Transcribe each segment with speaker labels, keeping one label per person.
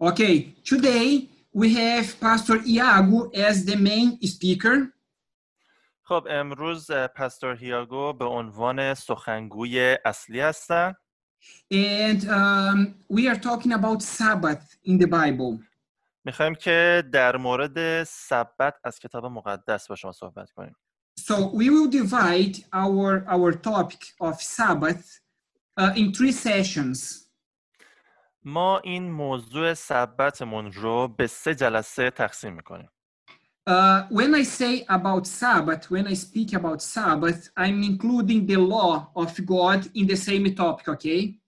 Speaker 1: Okay, today we have Pastor Iago as the main speaker.
Speaker 2: خب امروز اه، پاستور هیاگو به عنوان سخنگوی اصلی هستن
Speaker 1: And um, we are talking about Sabbath in the Bible.
Speaker 2: میخوایم که در مورد سبت از کتاب مقدس با شما صحبت کنیم
Speaker 1: So we will divide our, our topic of Sabbath uh, in three sessions.
Speaker 2: ما این موضوع سبتمون رو به سه جلسه تقسیم می‌کنیم
Speaker 1: Uh, when I say about Sabbath, when I speak about Sabbath, I'm including the law of God in the same topic, okay?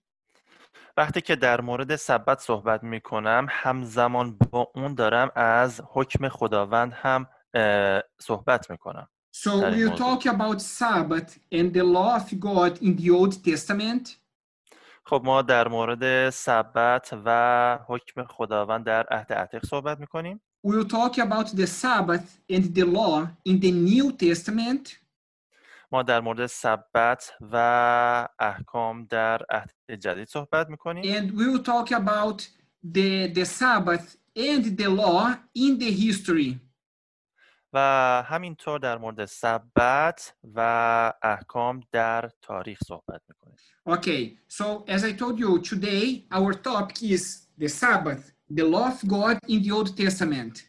Speaker 2: وقتی که در مورد سبت صحبت می‌کنم همزمان با اون دارم از حکم خداوند هم صحبت می‌کنم
Speaker 1: So
Speaker 2: That is
Speaker 1: we'll
Speaker 2: Moses.
Speaker 1: talk about Sabbath and the law of God in the Old Testament.
Speaker 2: خب ما در مورد سبت و حکم خداوند در عهد عتیق صحبت می‌کنیم
Speaker 1: We'll talk about the Sabbath and the law in the New Testament.
Speaker 2: ما در مورد سبت و احکام در عهد جدید صحبت می‌کنیم
Speaker 1: And we will talk about the, the Sabbath and the law in the history.
Speaker 2: و همینطور در مورد سبت و احکام در تاریخ صحبت می‌کنیم
Speaker 1: Okay, so as I told you today, our topic is the Sabbath, the law of God in the Old Testament.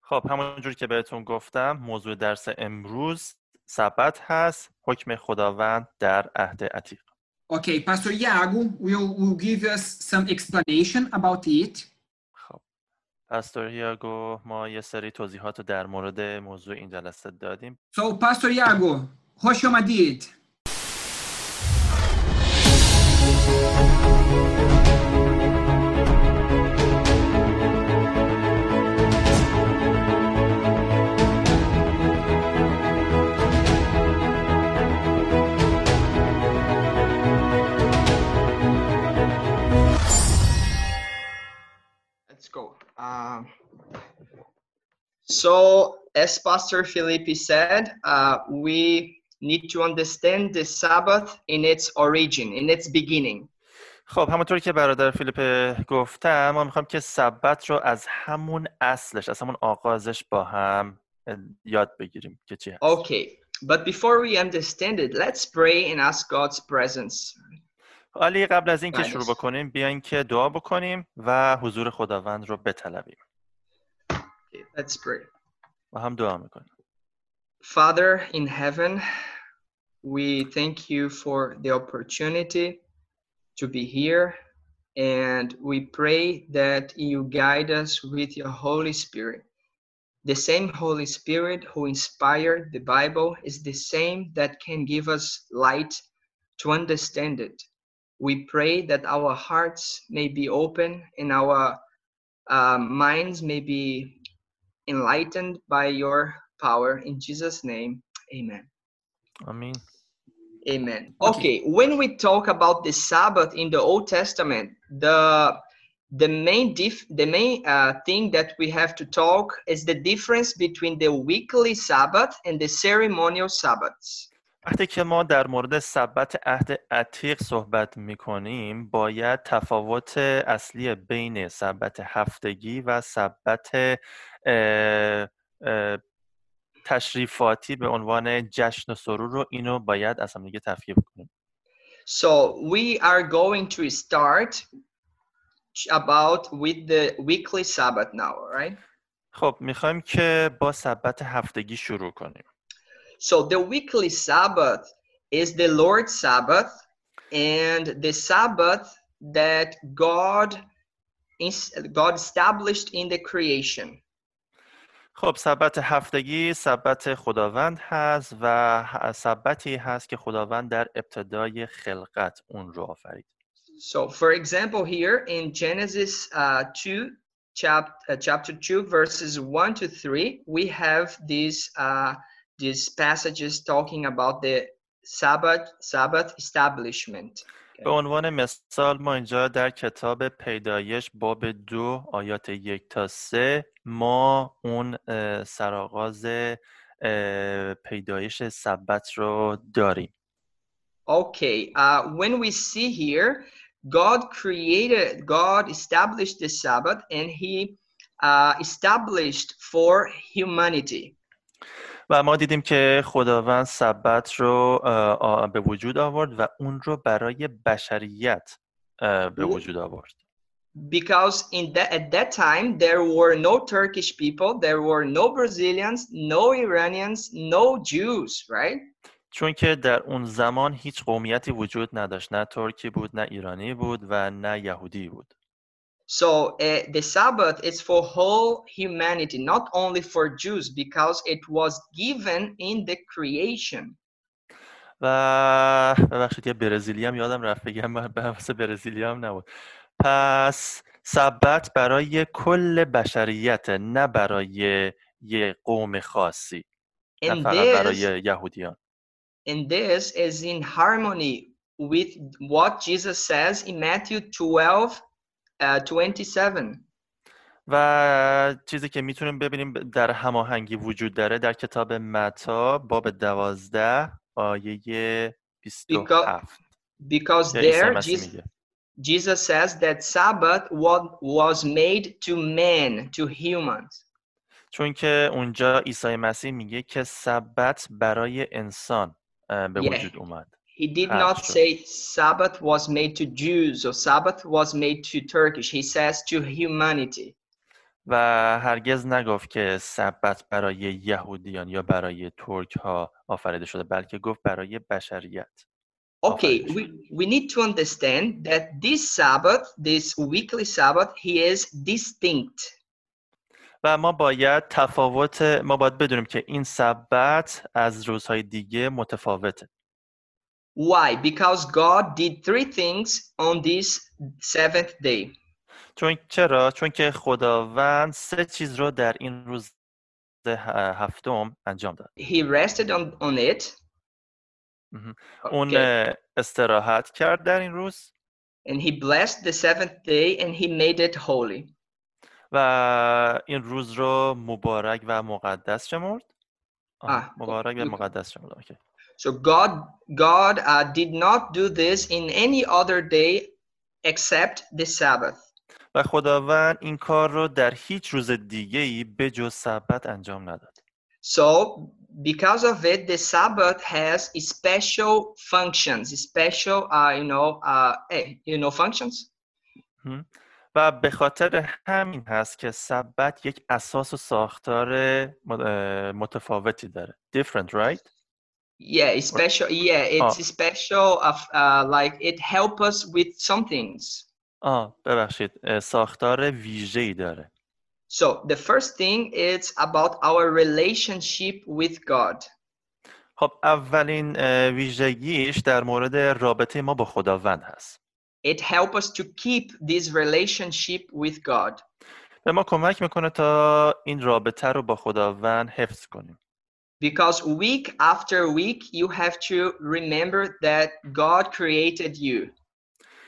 Speaker 2: خب همونجور که بهتون گفتم موضوع درس امروز سبت هست حکم خداوند در عهد عتیق
Speaker 1: Okay, Pastor Iago will, will give us some explanation about it.
Speaker 2: پاستور هیاگو ما یه سری توضیحات رو در مورد موضوع این جلسه دادیم
Speaker 1: So, Pastor Iago, Rosh Hamadid.
Speaker 3: go. Um, so, as Pastor Filippi said, uh, we need to understand the Sabbath in its origin, in its beginning.
Speaker 2: خب همونطور که برادر فیلیپ گفتم ما میخوایم که سبت رو از همون اصلش از همون آغازش با هم اه، یاد بگیریم که چی هست
Speaker 3: Okay, but before we understand it, let's pray and ask God's presence.
Speaker 2: ولی قبل از اینکه
Speaker 3: بله.
Speaker 2: شروع بکنیم بیاین که دعا بکنیم و حضور خداوند رو بطلبیم
Speaker 3: Okay, let's pray.
Speaker 2: و هم دعا میکنیم
Speaker 3: Father in heaven, we thank you for the opportunity to be here. And we pray that you guide us with your Holy Spirit. The same Holy Spirit who inspired the Bible is the same that can give us light to understand it. we pray that our hearts may be open and our uh, minds may be enlightened by your power. In Jesus' name, amen.
Speaker 2: Amen.
Speaker 3: Amen.
Speaker 1: Okay,
Speaker 3: when we talk about the Sabbath in the Old Testament, the the main dif- the main uh, thing that we have to talk is the difference between the weekly Sabbath and the ceremonial Sabbaths.
Speaker 2: وقتی که ما در مورد سبت عهد عتیق صحبت می‌کنیم باید تفاوت اصلی بین سبت هفتگی و اه، تشریفاتی به عنوان جشن و سرور رو اینو باید از هم دیگه تفکیک کنیم
Speaker 3: So we are going to start about with the weekly Sabbath now, right?
Speaker 2: خب می‌خوایم که با سبت هفتگی شروع کنیم
Speaker 3: So the weekly Sabbath is the Lord's Sabbath and the Sabbath that God is God established in the creation.
Speaker 2: خب سبت هفتگی سبت خداوند هست و ه- سبتی هست که خداوند در ابتدای خلقت اون رو آفرید
Speaker 3: So for example here in Genesis uh, 2 chap- uh, chapter 2 verses 1 to 3 we have these uh, these passages talking about the Sabbath Sabbath establishment.
Speaker 2: به عنوان مثال ما اینجا در کتاب پیدایش باب دو آیات یک تا سه ما اون اه، سرآغاز اه، پیدایش سبت رو داریم
Speaker 3: Okay, uh, when we see here God created, God established the Sabbath and he uh, established for humanity.
Speaker 2: و ما دیدیم که خداوند سبت رو به وجود آورد و اون رو برای بشریت به وجود آورد
Speaker 3: Because in that at that time there were no Turkish people, there were no Brazilians, no Iranians, no Jews, right?
Speaker 2: چون که در اون زمان هیچ قومیتی وجود نداشت نه ترکی بود نه ایرانی بود و نه یهودی بود
Speaker 3: So uh, the Sabbath is for whole humanity, not only for Jews, because it was given in the creation.
Speaker 2: و ببخشید یه برزیلی هم یادم رفت بگم به واسه برزیلی هم نبود پس سبت برای کل بشریت نه برای یه قوم خاصی نه
Speaker 3: And
Speaker 2: فقط
Speaker 3: this,
Speaker 2: برای یهودیان
Speaker 3: and this is in harmony with what Jesus says in Matthew 12, uh, 27.
Speaker 2: و چیزی که می‌تونیم ببینیم در هماهنگی وجود داره در کتاب متا باب دوازده آیه 27
Speaker 3: Because
Speaker 2: عیسی
Speaker 3: there Jesus, Jesus says that Sabbath was, made to men, to humans.
Speaker 2: چون که اونجا عیسی مسیح میگه که سبت برای انسان به. وجود اومد
Speaker 3: He did
Speaker 2: خلق
Speaker 3: not
Speaker 2: شد.
Speaker 3: say Sabbath was made to Jews or Sabbath was made to Turkish. He says to humanity.
Speaker 2: و هرگز نگفت که سبت برای یهودیان یا برای ترک ها آفریده شده بلکه گفت برای بشریت
Speaker 3: Okay,
Speaker 2: Offering.
Speaker 3: we, we need to understand that this Sabbath, this weekly Sabbath, he is distinct.
Speaker 2: و ما باید تفاوت ما باید بدونیم که این سبت از روزهای دیگه متفاوته
Speaker 3: Why? Because God did three things on this seventh day.
Speaker 2: چون چرا چون که خداوند سه چیز رو در این روز ه- هفتم انجام داد
Speaker 3: He rested on, on it.
Speaker 2: Mhm. اون
Speaker 3: Okay.
Speaker 2: اه، استراحت کرد در این روز
Speaker 3: And he blessed the seventh day and he made it holy.
Speaker 2: و این روز رو مبارک و مقدس شمرد آها،
Speaker 3: آه،
Speaker 2: مبارک و
Speaker 3: you-
Speaker 2: مقدس شمرد اوکی.
Speaker 3: So God God uh, did not do this in any other day except the Sabbath.
Speaker 2: و خداوند این کار رو در هیچ روز دیگه ای به جز سبت انجام نداد
Speaker 3: So because of it, the Sabbath has special functions, special uh, you know uh, eh, you know functions.
Speaker 2: و به خاطر همین هست که سبت یک اساس و ساختار م- اه، متفاوتی داره different right
Speaker 3: Yeah, special. Yeah, it's
Speaker 2: Oh.
Speaker 3: special of uh, like it help us with some things.
Speaker 2: آه ببخشید ساختار ویژه‌ای داره
Speaker 3: So the first thing is about our relationship with God.
Speaker 2: خب اولین ویژگیش در مورد رابطه ما با خداوند هست
Speaker 3: It help us to keep this relationship with God.
Speaker 2: به ما کمک می‌کنه تا این رابطه رو با خداوند حفظ کنیم
Speaker 3: Because week after week, you have to remember that God created you.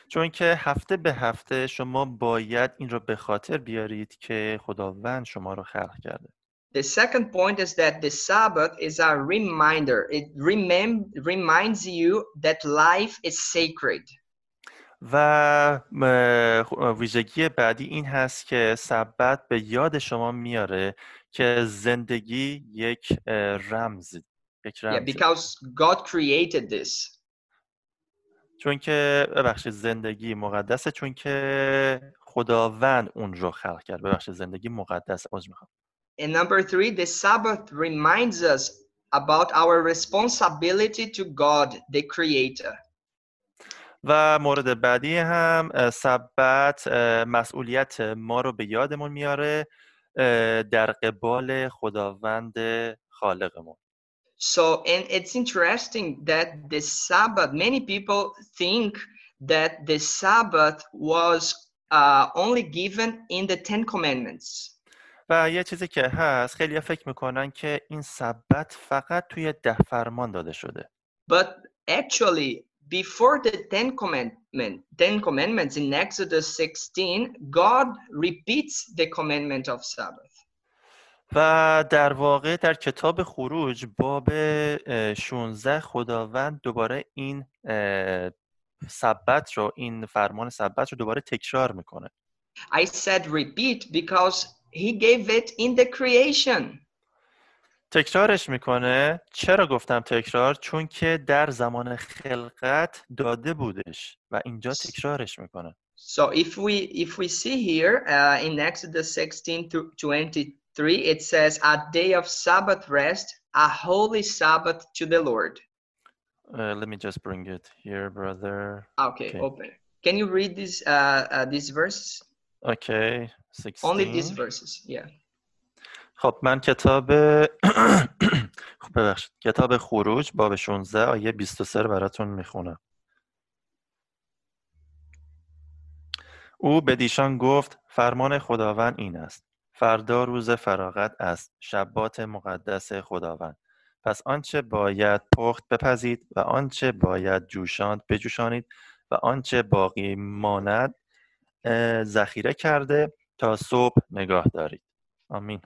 Speaker 2: چون که هفته به هفته شما باید این رو به خاطر بیارید که خداوند شما رو خلق کرده
Speaker 3: The second point is that the Sabbath is a reminder. It remem- reminds you that life is sacred.
Speaker 2: و م- خ- ویژگی بعدی این هست که سبت به یاد شما میاره که زندگی یک رمز یک
Speaker 3: Yeah,
Speaker 2: رمزه
Speaker 3: because God created this.
Speaker 2: چون که ببخشید زندگی مقدسه چون که خداوند اون رو خلق کرد ببخشید زندگی مقدس عذر می‌خوام
Speaker 3: And number three, the Sabbath reminds us about our responsibility to God, the Creator.
Speaker 2: و مورد بعدی هم سبت مسئولیت ما رو به یادمون میاره در قبال خداوند خالقمون
Speaker 3: So, and it's interesting that the Sabbath, many people think that the Sabbath was uh, only given in the Ten Commandments.
Speaker 2: و یه چیزی که هست خیلی فکر می‌کنن که این سبت فقط توی ده فرمان داده شده
Speaker 3: But actually, before the Ten Commandment, Ten Commandments in Exodus 16, God repeats the commandment of Sabbath.
Speaker 2: و در واقع در کتاب خروج باب اه، 16 خداوند دوباره این سبت رو این فرمان سبت رو دوباره تکرار می‌کنه
Speaker 3: I said repeat because he gave it in the creation.
Speaker 2: تکرارش می‌کنه چرا گفتم تکرار چون که در زمان خلقت داده بودش و اینجا تکرارش می‌کنه
Speaker 3: So if we if we see here uh, in Exodus 16 to 23, it says a day of Sabbath rest, a holy Sabbath to the Lord.
Speaker 2: Uh, let me just bring it here brother
Speaker 3: Okay,
Speaker 2: Okay.
Speaker 3: open. Can you read these uh, uh, these verses?
Speaker 2: okay 16
Speaker 3: Only these verses. Yeah.
Speaker 2: خب من کتاب خب ببخشید. کتاب خروج باب 16 آیه 23 رو براتون می‌خونم. او به دیشان گفت فرمان خداوند این است. فردا روز فراغت است. شبات مقدس خداوند. پس آنچه باید پخت بپزید و آنچه باید جوشاند بجوشانید و آنچه باقی ماند ذخیره کرده تا صبح نگاه دارید. آمین.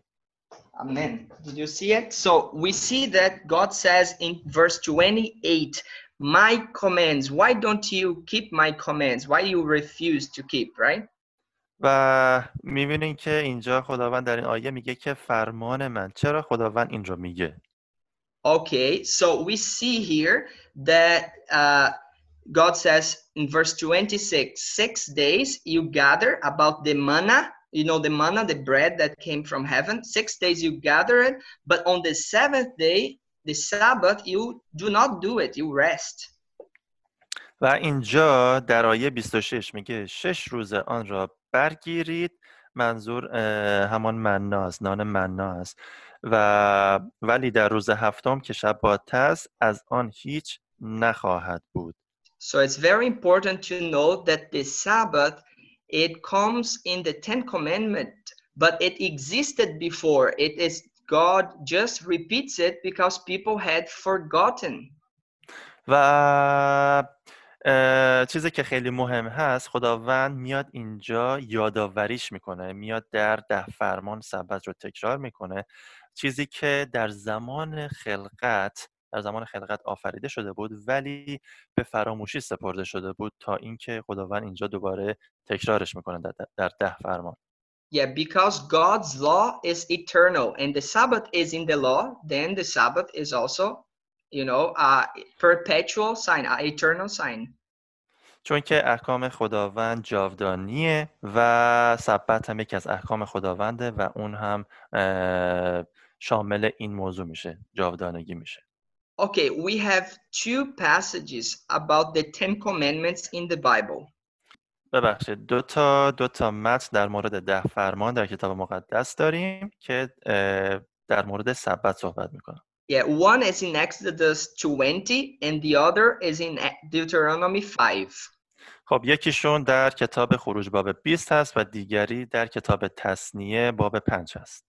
Speaker 3: Amen. Did you see it? So we see that God says in verse 28, My commands, why don't you keep my commands? Why you refuse to keep, right?
Speaker 2: و میبینین که اینجا خداوند در این آیه میگه که فرمان من چرا خداوند این رو میگه
Speaker 3: Okay, so we see here that uh, God says in verse 26, six days you gather about the manna, you know, the manna, the bread that came from heaven. Six days you gather it, but on the seventh day, the Sabbath, you do not do it, you rest.
Speaker 2: و اینجا در آیه 26 میگه شش روز آن را برگیرید منظور اه، همان مناست نان مننا است و ولی در روز هفتم که شبات است از آن هیچ نخواهد بود
Speaker 3: So it's very important to know that the Sabbath, it comes in the Ten Commandment, but it existed before. It is God just repeats it because people had forgotten.
Speaker 2: و چیزی که خیلی مهم هست خداوند میاد اینجا یادآوریش می‌کنه میاد در ده فرمان سبت رو تکرار می‌کنه چیزی که در زمان خلقت در زمان خلقت آفریده شده بود ولی به فراموشی سپرده شده بود تا اینکه خداوند اینجا دوباره تکرارش می‌کنه در, ده فرمان
Speaker 3: Yeah, because God's law is eternal and the Sabbath is in the law, then the Sabbath is also, you know, a perpetual sign, a eternal sign.
Speaker 2: چون که احکام خداوند جاودانیه و سبت هم یکی از احکام خداونده و اون هم شامل این موضوع میشه جاودانگی میشه
Speaker 3: Okay, we have two passages about the Ten Commandments in the Bible.
Speaker 2: ببخشید دو تا دو تا متن در مورد ده فرمان در کتاب مقدس داریم که در مورد سبت صحبت می‌کنم
Speaker 3: Yeah, one is in Exodus 20 and the other is in Deuteronomy 5.
Speaker 2: خب یکیشون در کتاب خروج باب 20 هست و دیگری در کتاب تصنیه باب 5 هست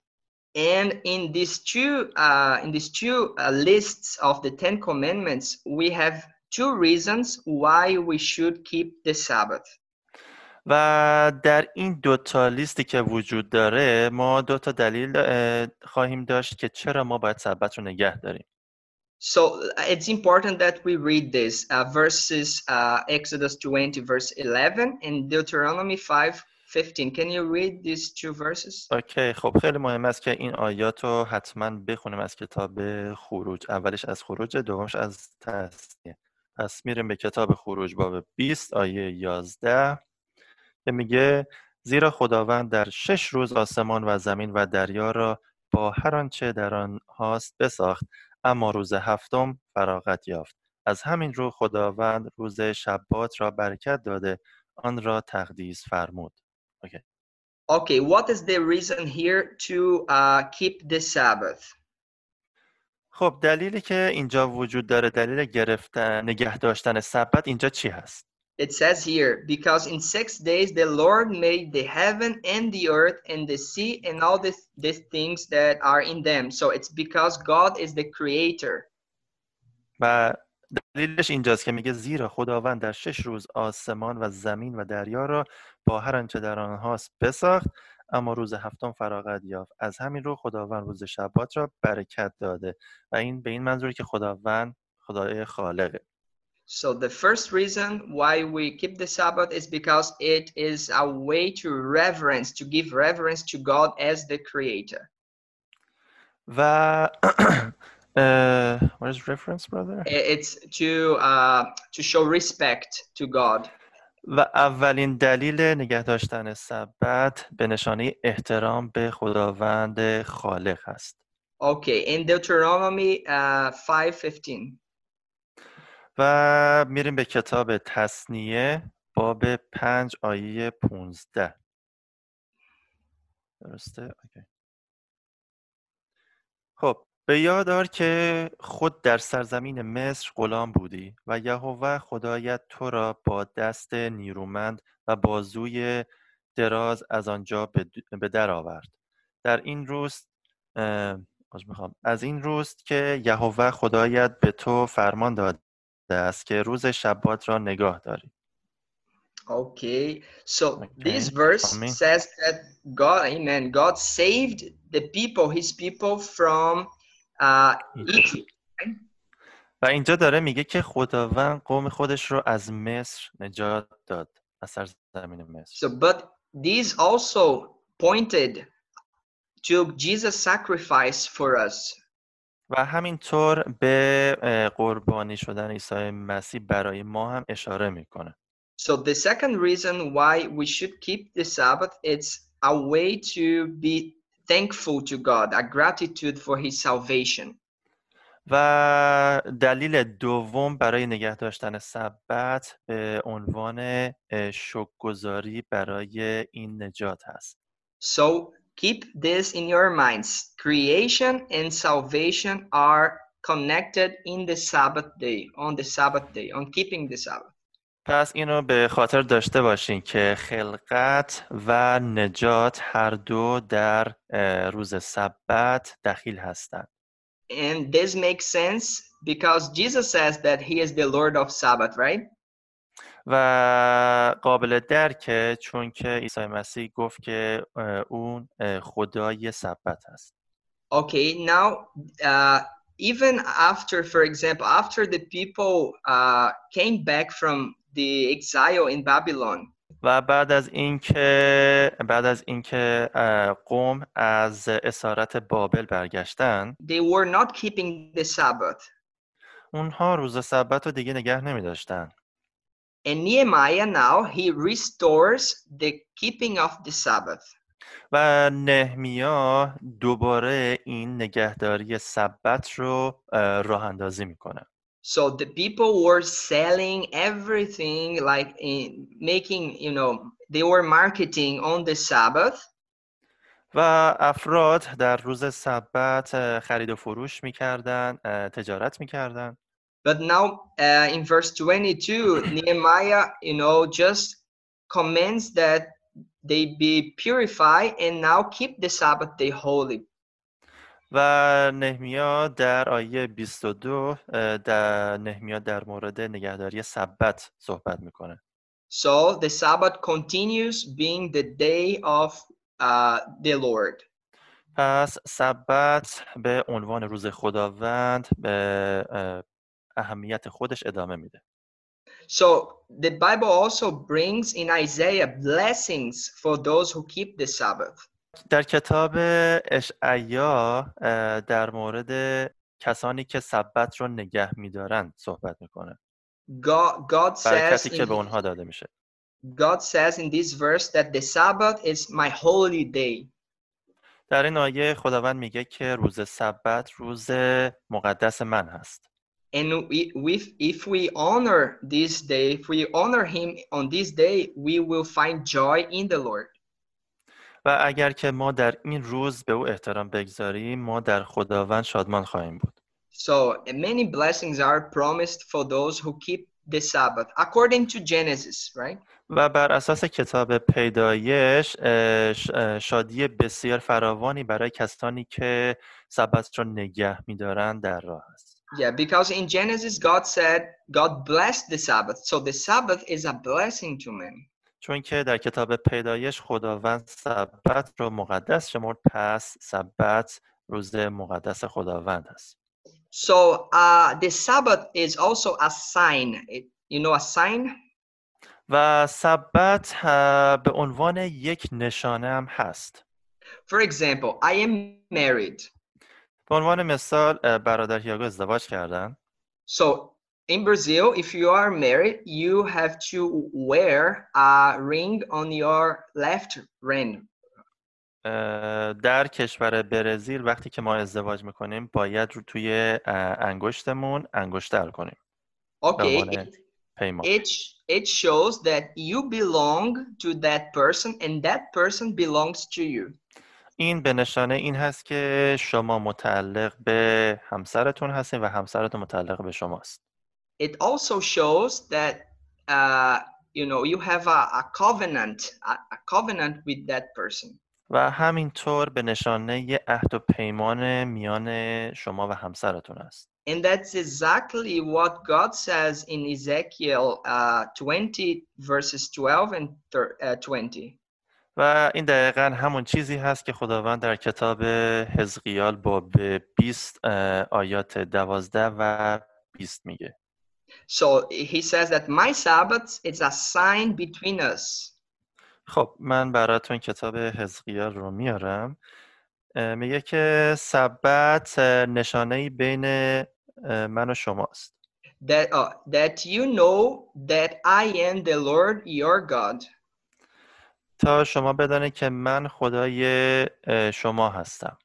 Speaker 3: And in these two, uh, in these two uh, lists of the Ten Commandments, we have two reasons why we should keep the Sabbath.
Speaker 2: و در این دو تا لیستی که وجود داره ما دو تا دلیل اه، خواهیم داشت که چرا ما باید سبت رو نگه داریم
Speaker 3: So uh, it's important that we read this uh, verses uh, Exodus 20, verse 11, and Deuteronomy 5, 15. Can you read these two verses?
Speaker 2: اوکی خب خیلی مهم است که این آیات رو حتما بخونیم از کتاب خروج. اولش از خروج دومش از تصنیه پس میریم به کتاب خروج باب 20 آیه 11 که میگه زیرا خداوند در شش روز آسمان و زمین و دریا را با هر آنچه در آن هاست بساخت اما روز هفتم فراغت یافت. از همین رو خداوند روز شبات را برکت داده آن را تقدیس فرمود.
Speaker 3: Okay, what is the reason here to uh, keep the Sabbath?
Speaker 2: خب دلیلی که اینجا وجود داره دلیل گرفتن نگه داشتن سبت اینجا چی هست
Speaker 3: It says here, because in six days the Lord made the heaven and the earth and the sea and all these, these things that are in them. So it's because God is the creator.
Speaker 2: و دلیلش اینجاست که میگه زیرا خداوند در شش روز آسمان و زمین و دریا را با هر آنچه در آنهاست بساخت اما روز هفتم فراغت یافت از همین رو خداوند روز شبات را برکت داده و این به این منظوری که خداوند خدای خالقه
Speaker 3: So the first reason why we keep the Sabbath is because it is a way to reverence, to give reverence to God as the creator.
Speaker 2: و uh, what is reference brother
Speaker 3: It's to uh, to show respect to God.
Speaker 2: و اولین دلیل نگه داشتن سبت به نشانه احترام به خداوند خالق است
Speaker 3: Okay, in Deuteronomy uh, 5:15.
Speaker 2: و میریم به کتاب تصنیه باب پنج آیه پونزده درسته؟ اوکی. خب به یاد دار که خود در سرزمین مصر غلام بودی و یهوه خدایت تو را با دست نیرومند و بازوی دراز از آنجا به در آورد در این روز از این روز که یهوه خدایت به تو فرمان داده است که روز شبات را نگاه داری
Speaker 3: Okay, so this
Speaker 2: Okay,
Speaker 3: verse
Speaker 2: Amen.
Speaker 3: says that God, Amen. God saved the people, His people, from.
Speaker 2: و اینجا داره میگه که خداوند قوم خودش رو از مصر نجات داد از سرزمین مصر
Speaker 3: So, but these also pointed to Jesus' sacrifice for us.
Speaker 2: و همینطور به اه، قربانی شدن عیسی مسیح برای ما هم اشاره می‌کنه
Speaker 3: So the second reason why we should keep the Sabbath it's a way to be thankful to God, a gratitude for His salvation.
Speaker 2: و دلیل دوم برای نگه داشتن سبت به عنوان اه، شکرگزاری برای این نجات هست
Speaker 3: So keep this in your minds. Creation and salvation are connected in the Sabbath day, on the Sabbath day, on keeping the Sabbath.
Speaker 2: پس اینو به خاطر داشته باشین که خلقت و نجات هر دو در روز سبت دخیل هستند
Speaker 3: And this makes sense because Jesus says that He is the Lord of Sabbath, right?
Speaker 2: و قابل درکه چون که عیسی مسیح گفت که اون خدای سبت است
Speaker 3: Okay, now uh, even after, for example, after the people uh, came back from the exile in Babylon,
Speaker 2: و بعد از اینکه بعد از اینکه قوم از اسارت بابل برگشتن
Speaker 3: they were not keeping the Sabbath.
Speaker 2: اونها روز سبت رو دیگه نگه نمی داشتن
Speaker 3: And Nehemiah now he restores the keeping of the Sabbath.
Speaker 2: و نهمیا دوباره این نگهداری سبت رو اه، راه اندازی می‌کنه
Speaker 3: So the people were selling everything, like in making, you know, they were marketing on the Sabbath.
Speaker 2: و افراد در روز سبت اه، خرید و فروش میکردن تجارت میکردن
Speaker 3: But now uh, in verse 22, Nehemiah, you know, just commends that they be purified and now keep the Sabbath day holy.
Speaker 2: و نهمیا در آیه 22 اه، در نهمیا در مورد نگهداری سبت صحبت می‌کنه
Speaker 3: So the Sabbath continues being the day of uh, the Lord.
Speaker 2: پس سبت به عنوان روز خداوند به اه، اهمیت خودش ادامه میده
Speaker 3: So the Bible also brings in Isaiah blessings for those who keep the Sabbath.
Speaker 2: در کتاب اشعیا در مورد کسانی که سبت رو نگه میدارن صحبت می‌کنه
Speaker 3: God, God says
Speaker 2: که
Speaker 3: in,
Speaker 2: به اونها داده میشه
Speaker 3: God says in this verse that the Sabbath is my holy day.
Speaker 2: در این آیه خداوند میگه که روز سبت روز مقدس من هست
Speaker 3: And we, we, if we honor this day, if we honor Him on this day, we will find joy in the Lord.
Speaker 2: و اگر که ما در این روز به او احترام بگذاریم ما در خداوند شادمان خواهیم بود
Speaker 3: So many blessings are promised for those who keep the Sabbath, according to Genesis, right?
Speaker 2: و بر اساس کتاب پیدایش شادی بسیار فراوانی برای کسانی که سبت را نگه میدارند در راه است
Speaker 3: Yeah, because in Genesis, God said, God blessed the Sabbath. So the Sabbath is a blessing to men.
Speaker 2: چون که در کتاب پیدایش خداوند سبت را مقدس شمرد پس سبت روز مقدس خداوند است
Speaker 3: So uh, the Sabbath is also a sign. It- you know a sign?
Speaker 2: و سبت اه، به عنوان یک نشانه هم هست
Speaker 3: For example, I am married.
Speaker 2: به عنوان مثال اه، برادر هیاگو ازدواج کردن
Speaker 3: So in Brazil, if you are married, you have to wear a ring on your left ring.
Speaker 2: اه، در کشور برزیل وقتی که ما ازدواج می‌کنیم باید رو توی اه، انگشتمون انگشتر کنیم به
Speaker 3: Okay,
Speaker 2: عنوان
Speaker 3: it,
Speaker 2: پیمان
Speaker 3: it, it shows that you belong to that person and that person belongs to you.
Speaker 2: این به nشانه این هست که شما متعلق به همسرتون هستین و همسرتون متعلق به شماست
Speaker 3: It also shows that uh, you know you have a, a covenant, a, a covenant with that person.
Speaker 2: و همینطور به نشانه یه عهد و پیمان میان شما و همسرتون است
Speaker 3: And that's exactly what God says in Ezekiel uh, 20, verses 12 and thir- uh, 20.
Speaker 2: و این دقیقا همون چیزی هست که خداوند در کتاب حزقیال باب 20 اه، آیات 12 و 20 میگه
Speaker 3: So he says that my Sabbath is a sign between us.
Speaker 2: خب من براتون کتاب حزقیال رو میارم میگه که سبت نشانه بین من و شماست
Speaker 3: That, uh, that you know that I am the Lord your God.
Speaker 2: تا شما بدانید که من خدای شما هستم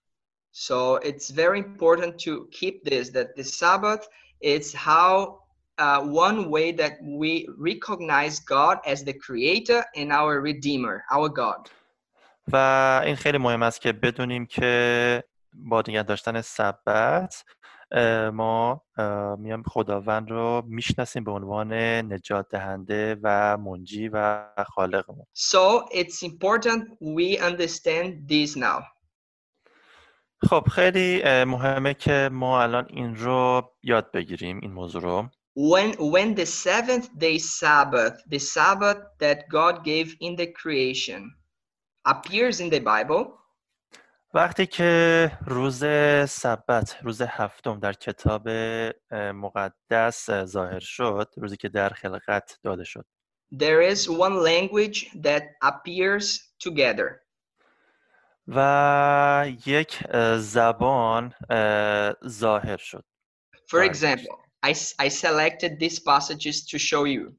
Speaker 3: So it's very important to keep this that the Sabbath is how uh, one way that we recognize God as the creator and our redeemer, our God.
Speaker 2: و این خیلی مهم است که بدونیم که با نگه داشتن سبت ما میام خداوند رو می‌شناسیم به عنوان نجات دهنده و منجی و خالقمون
Speaker 3: So it's important we understand this now.
Speaker 2: خب خیلی مهمه که ما الان این رو یاد بگیریم این موضوع رو
Speaker 3: When when the seventh day Sabbath, the Sabbath that God gave in the creation, appears in the Bible,
Speaker 2: وقتی که روز سبت روز هفتم در کتاب اه، مقدس اه، ظاهر شد روزی که در خلقت داده شد
Speaker 3: there is one language that appears together.
Speaker 2: و یک اه، زبان اه، ظاهر شد
Speaker 3: For
Speaker 2: Right.
Speaker 3: example, I, s- I selected these passages to show you.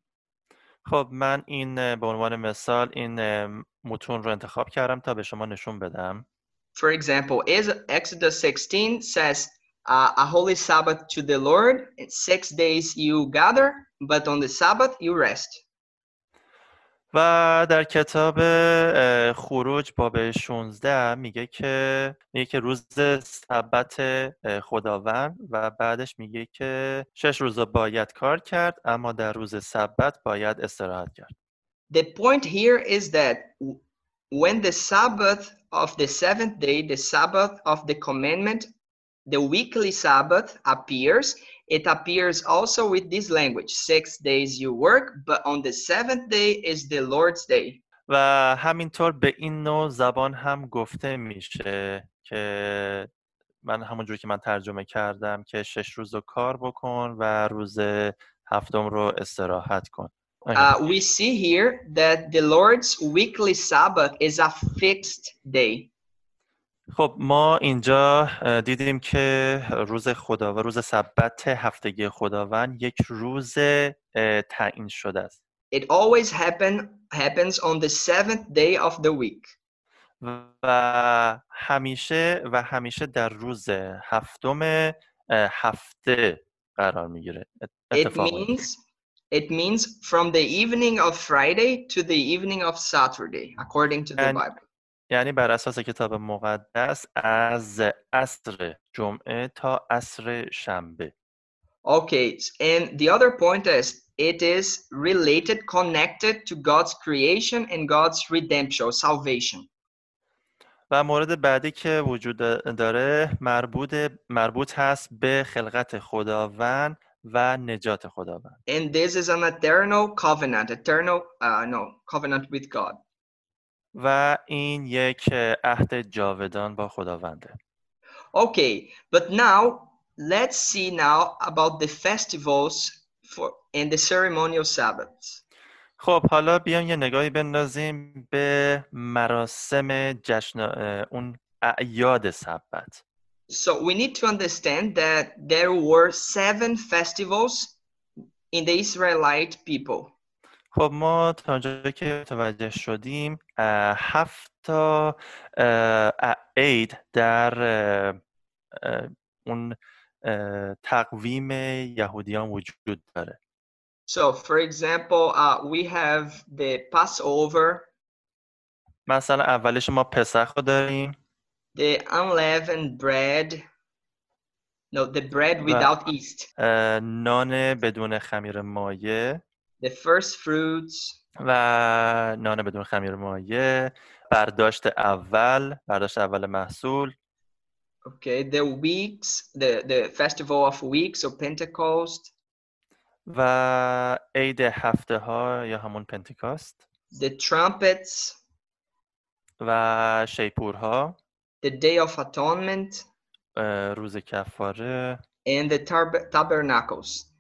Speaker 2: خب من این اه، به عنوان مثال این اه، متون رو انتخاب کردم تا به شما نشون بدم
Speaker 3: For example, is- Exodus 16 says, uh, A holy Sabbath to the Lord. In six days you gather, but on the Sabbath you rest.
Speaker 2: و در کتاب خروج باب 16 میگه که میگه که روز سبت خداوند و بعدش میگه که شش روز باید کار کرد اما در روز سبت باید استراحت کرد
Speaker 3: The point here is that when the Sabbath of the seventh day, the Sabbath of the commandment, the weekly Sabbath appears, it appears also with this language six days you work, but on the seventh day is the Lord's day.
Speaker 2: و همینطور به این نوع زبان هم گفته میشه که من همونجور که من ترجمه کردم که شش روز رو کار بکن و روز هفتم رو استراحت کن
Speaker 3: Uh, we see here that the Lord's weekly Sabbath is a fixed day.
Speaker 2: خب ما اینجا دیدیم که روز خدا و روز سبت هفتگی خداوند یک روز تعیین شده است
Speaker 3: It always happen happens on the seventh day of the week.
Speaker 2: و همیشه و همیشه در روز هفتم هفته قرار می‌گیره
Speaker 3: It means it means from the evening of Friday to the evening of Saturday, according to the Bible.
Speaker 2: یعنی بر اساس کتاب مقدس از عصر جمعه تا عصر شنبه
Speaker 3: Okay, and the other point is it is related, connected to God's creation and God's redemption, salvation.
Speaker 2: و مورد بعدی که وجود داره مربوط مربوط هست به خلقت خداوند و نجات خداوند
Speaker 3: And this is an eternal covenant, eternal uh, no covenant with God.
Speaker 2: و این یک عهد جاودان با خداونده
Speaker 3: Okay, but now let's see now about the festivals for and the ceremonial Sabbaths.
Speaker 2: خب حالا بیام یه نگاهی بندازیم به مراسم جشن اون اعیاد سبت
Speaker 3: So we need to understand that there were seven festivals in the Israelite people.
Speaker 2: خب ما تا اونجایی که متوجه شدیم هفت تا عید در اون تقویم یهودیان وجود داره.
Speaker 3: So, for example, uh, we have the Passover,
Speaker 2: مثلا اولش ما پسخ داریم.
Speaker 3: The unleavened bread, no, the bread without yeast,
Speaker 2: نان بدون خمیر مایع.
Speaker 3: The first fruits,
Speaker 2: و نان بدون خمیر مایع برداشت اول برداشت اول محصول
Speaker 3: okay, the weeks, the, the festival of weeks or Pentecost,
Speaker 2: و عید هفته ها یا همون پنتیکاست
Speaker 3: the trumpets,
Speaker 2: و شیپورها
Speaker 3: the Day of Atonement,
Speaker 2: روز کفاره
Speaker 3: and the tab- tabernacles.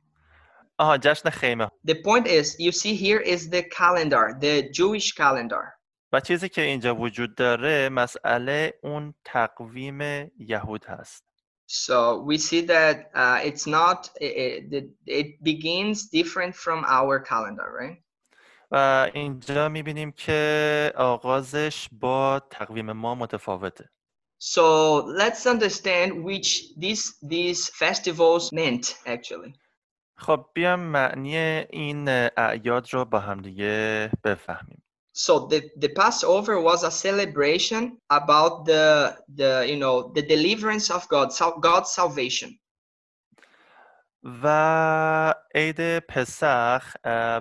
Speaker 2: آها جشن خیمه
Speaker 3: The point is, you see here is the calendar, the Jewish calendar.
Speaker 2: و چیزی که اینجا وجود داره مسئله اون تقویم یهود هست
Speaker 3: So we see that uh, it's not, it, it, it begins different from our calendar, right?
Speaker 2: و اینجا میبینیم که آغازش با تقویم ما متفاوته
Speaker 3: So let's understand which these these festivals meant actually.
Speaker 2: خب بیام معنی این اعیاد رو با هم دیگه بفهمیم
Speaker 3: So the, the Passover was a celebration about the the you know the deliverance of God, God's salvation.
Speaker 2: و عید پسخ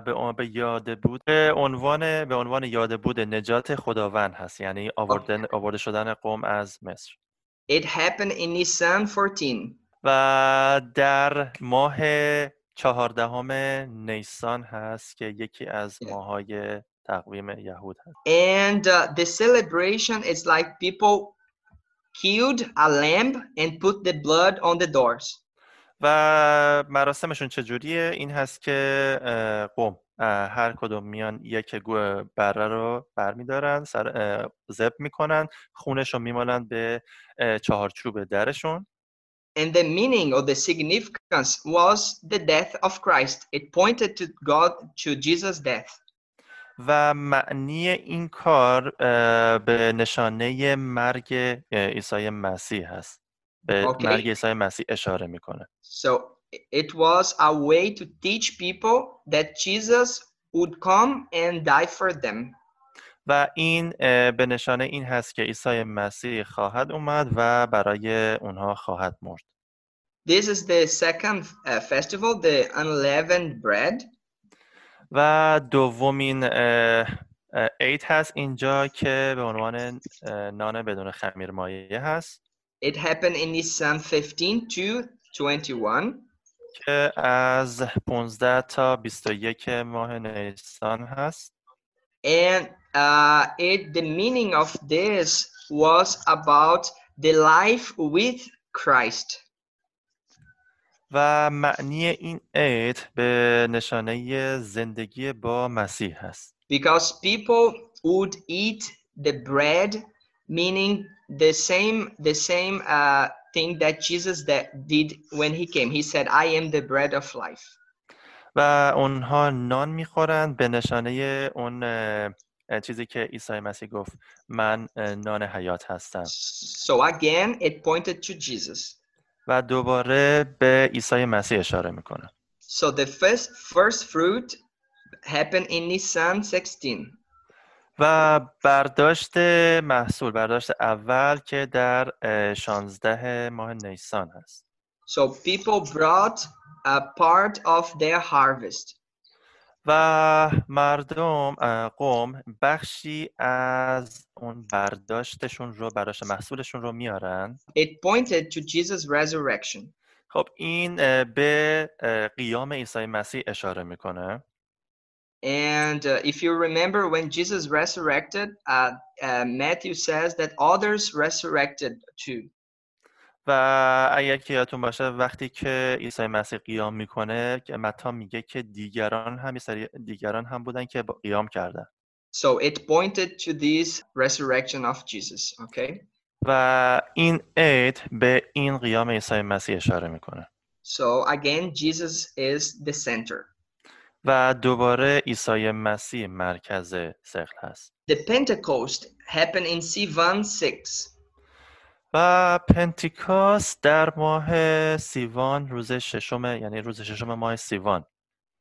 Speaker 2: به به یاد بود به عنوان به عنوان یاد بود نجات خداوند هست یعنی آوردن آورده شدن قوم از مصر
Speaker 3: It happened in Nisan 14.
Speaker 2: و در ماه چهاردهم نیسان هست که یکی از. ماهای تقویم یهود هست
Speaker 3: And uh, the celebration is like people killed a lamb and put the blood on the doors.
Speaker 2: و مراسمشون چجوریه این هست که قوم هر کدوم میان یک بره رو برمیدارن سر ذبح می‌کنن خونش رو میمالن به چهارچوب درشون
Speaker 3: And the meaning or the significance was the death of Christ. It pointed to God, to Jesus' death.
Speaker 2: و معنی این کار اه، به نشانه مرگ اه، عیسی مسیح هست به
Speaker 3: اوکی.
Speaker 2: مرگ عیسی مسیح اشاره میکنه
Speaker 3: So i- it was a way to teach people that Jesus would come and die for them.
Speaker 2: و این به نشانه این هست که عیسی مسیح خواهد اومد و برای اونها خواهد مرد
Speaker 3: This is the second festival, the unleavened bread.
Speaker 2: و دومین عید هست اینجا که به عنوان نان بدون خمیر مایع هست
Speaker 3: It happened in Nisan 15 to 21.
Speaker 2: که از 15 تا 21 ماه نیسان هست
Speaker 3: And uh, it the meaning of this was about the life with Christ.
Speaker 2: و معنی این عید به نشانه زندگی با مسیح هست
Speaker 3: Because people would eat the bread, meaning the same the same uh, thing that Jesus that did when he came. He said, "I am the bread of life."
Speaker 2: و اونها نان میخورند به نشانه اون اه، اه، چیزی که عیسی مسیح گفت من نان حیات هستم
Speaker 3: So again, it pointed to Jesus.
Speaker 2: و دوباره به عیسی مسیح اشاره می‌کنه
Speaker 3: So the first first fruit happened in Nisan 16.
Speaker 2: و برداشت محصول برداشت اول که در اه، 16 ماه نیسان هست
Speaker 3: So people brought a part of their harvest.
Speaker 2: و مردم قوم بخشی از اون برداشتشون رو برداشت محصولشون رو میارن
Speaker 3: It pointed to Jesus' resurrection.
Speaker 2: خب این به قیام عیسی مسیح اشاره می‌کنه
Speaker 3: And uh, if you remember when Jesus resurrected, uh, uh, Matthew says that others resurrected too.
Speaker 2: و اگر که یادتون باشه وقتی که عیسی مسیح قیام می‌کنه که متا میگه که دیگران هم دیگران هم بودن که قیام کردن
Speaker 3: So it pointed to this resurrection of Jesus, okay?
Speaker 2: و این عید به این قیام عیسی مسیح اشاره می‌کنه
Speaker 3: So again, Jesus is the center.
Speaker 2: و دوباره عیسی مسیح مرکز سقل هست
Speaker 3: The Pentecost happened in Sivan 6.
Speaker 2: و پنتیکاس در ماه سیوان روز ششم یعنی روز ششم ماه سیوان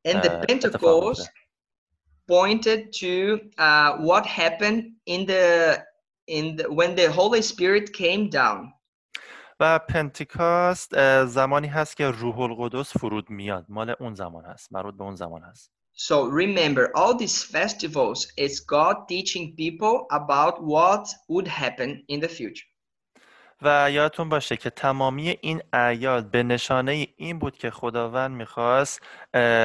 Speaker 3: And the
Speaker 2: Uh,
Speaker 3: Pentecost pointed to uh, what happened in the in the, when the Holy Spirit came down.
Speaker 2: و پنتیکاست زمانی هست که روح القدس فرود میاد مال اون زمان هست مربوط به اون زمان هست
Speaker 3: So remember, all these festivals is God teaching people about what would happen in the future.
Speaker 2: و یادتون باشه که تمامی این اعیاد به نشانه این بود که خداوند می‌خواست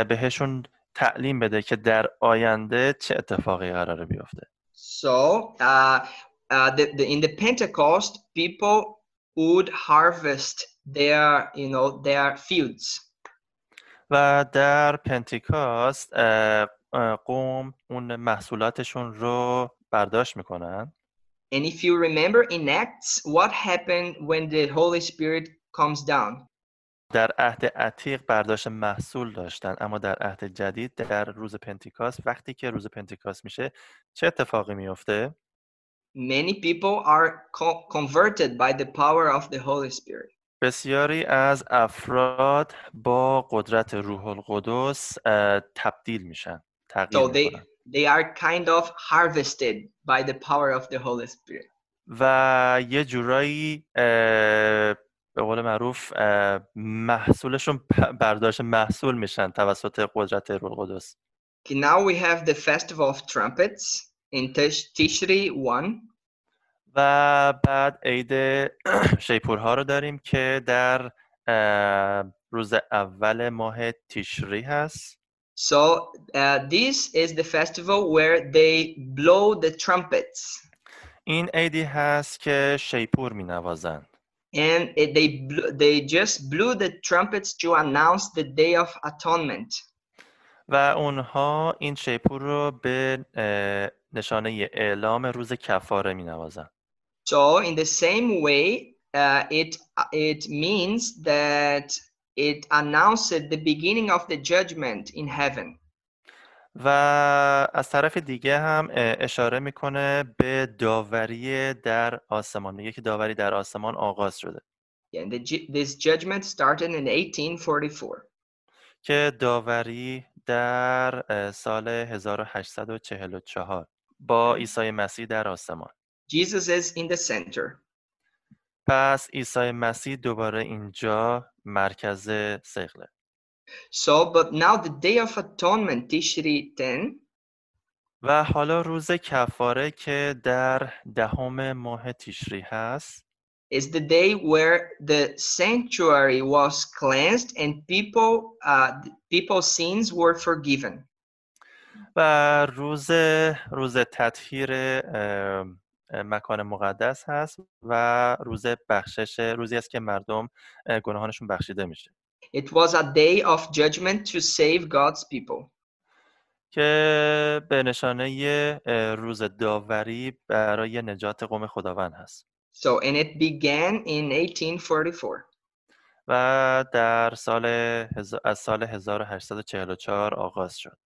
Speaker 2: بهشون تعلیم بده که در آینده چه اتفاقی قراره بیفته
Speaker 3: So uh, uh, the, the, in the Pentecost, people would harvest their, you know, their fields.
Speaker 2: و در پنتیکاست قوم اون محصولاتشون رو برداشت می‌کنن
Speaker 3: And if you remember in Acts, what happened when the Holy Spirit comes down?
Speaker 2: در عهد عتیق برداشت محصول داشتن اما در عهد جدید در روز پنتیکاست وقتی که روز پنتیکاست میشه چه اتفاقی میفته
Speaker 3: Many people are co- converted by the power of the Holy Spirit.
Speaker 2: بسیاری از افراد با قدرت روح القدس اه، تبدیل میشن تغییر
Speaker 3: So they,
Speaker 2: می‌کنن
Speaker 3: they are kind of harvested by the power of the Holy Spirit.
Speaker 2: و یه جورایی به قول معروف محصولشون برداشت محصول میشن توسط قدرت روح القدس
Speaker 3: Okay, now we have the Festival of Trumpets in Tish- Tishri 1.
Speaker 2: و بعد عید شیپورها رو داریم که در روز اول ماه تیشری هست
Speaker 3: So uh, this is the festival where they blow the trumpets
Speaker 2: این عیدی هست که شیپور می نوازند
Speaker 3: and it, they bl- they just blew the trumpets to announce the Day of Atonement.
Speaker 2: و اونها این شیپور رو به اه، نشانه اعلام روز کفاره می نوازند
Speaker 3: So in the same way, uh, it it means that it announced the beginning of the judgment in heaven.
Speaker 2: و از طرف دیگه هم اشاره می‌کنه به داوری در آسمان میگه که داوری در آسمان آغاز شده
Speaker 3: And the, this judgment started in 1844.
Speaker 2: که داوری در سال 1844 با عیسی مسیح در آسمان
Speaker 3: Jesus is in the center.
Speaker 2: پس عیسی مسیح دوباره اینجا مرکز سقله
Speaker 3: So, but now the Day of Atonement, Tishri 10,
Speaker 2: و حالا روز کفاره که در دهم ماه تیشری هست
Speaker 3: is the day where the sanctuary was cleansed and people uh, people's sins were forgiven.
Speaker 2: و روز روز تطهیر اه، مکان مقدس هست و روز بخشش روزی است که مردم اه، گناهانشون بخشیده میشه
Speaker 3: It was a day of judgment to save God's people.
Speaker 2: که به نشانه روز داوری برای نجات قوم خداوند هست
Speaker 3: So, and it began in 1844.
Speaker 2: و در سال هز- از سال 1844 آغاز شد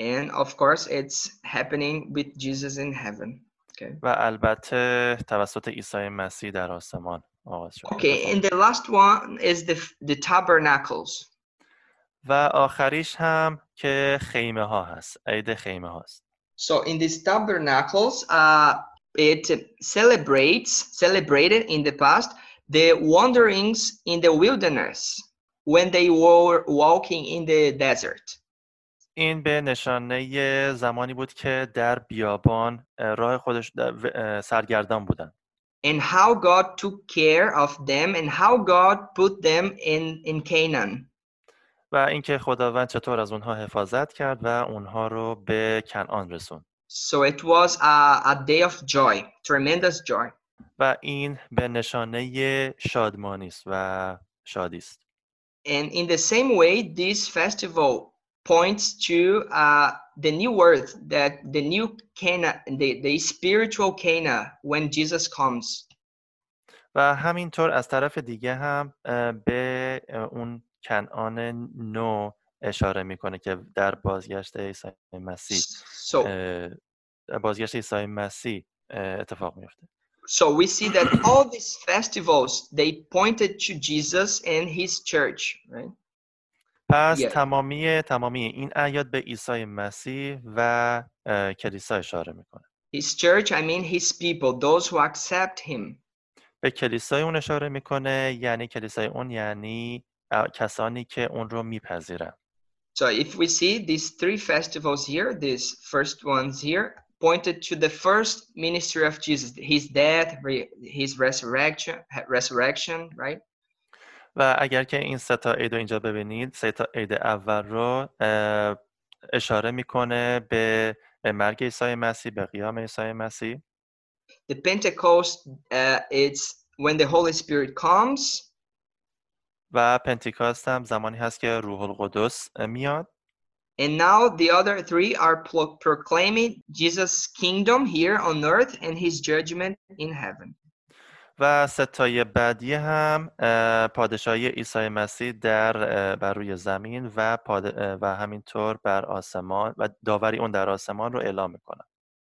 Speaker 3: And of course, it's happening with Jesus in heaven. Okay.
Speaker 2: و البته توسط عیسی مسیح در آسمان آغاز شد
Speaker 3: Okay,
Speaker 2: اتفاق
Speaker 3: and the last one is the the tabernacles.
Speaker 2: و آخریش هم که خیمه ها هست عید خیمه هاست
Speaker 3: So in these tabernacles, uh, it celebrates celebrated in the past the wanderings in the wilderness when they were walking in the desert.
Speaker 2: این به نشانه زمانی بود که در بیابان اه، راه خودش سرگردان بودن
Speaker 3: And how God took care of them and how God put them in, in Canaan.
Speaker 2: و اینکه خداوند چطور از اونها حفاظت کرد و اونها رو به کنعان رسوند
Speaker 3: So it was a, a day of joy, tremendous joy.
Speaker 2: و این به نشانه شادمانی است و شادی است
Speaker 3: And in the same way, this festival points to uh, the new earth, that the new Cana, the, the spiritual Cana, when Jesus comes.
Speaker 2: و همینطور از طرف دیگه هم اه، به اه، اون کنعان نو اشاره میکنه که در بازگشت عیسی مسیح
Speaker 3: So,
Speaker 2: اه، در بازگشت عیسی مسیح اه، اتفاق میفته
Speaker 3: so we see that all these festivals they pointed to Jesus and his church, right?
Speaker 2: پس
Speaker 3: Yeah.
Speaker 2: تمامی تمامی این اعیاد به عیسی مسیح و کلیسا اشاره می‌کنه
Speaker 3: His church, I mean his people, those who accept him.
Speaker 2: به کلیسای اون اشاره می‌کنه یعنی کلیسای اون یعنی کسانی که اون رو میپذیرن
Speaker 3: So if we see these three festivals here, these first ones here, pointed to the first ministry of Jesus, his death, his resurrection, resurrection, right?
Speaker 2: و اگر که این سه تا عید رو اینجا ببینید سه تا عید اول رو اشاره می‌کنه به مرگ عیسی مسیح به قیام عیسی مسیح
Speaker 3: The Pentecost, uh, it's when the Holy Spirit comes,
Speaker 2: و پنتیکاست هم زمانی هست که روح القدس میاد
Speaker 3: and now the other three are pro- proclaiming Jesus' kingdom here on earth and his judgment in heaven.
Speaker 2: و ستای بعدی هم اه، پادشاهی عیسی مسیح در بر روی زمین و پاد- و همینطور بر آسمان و داوری اون در آسمان رو اعلام می‌کنه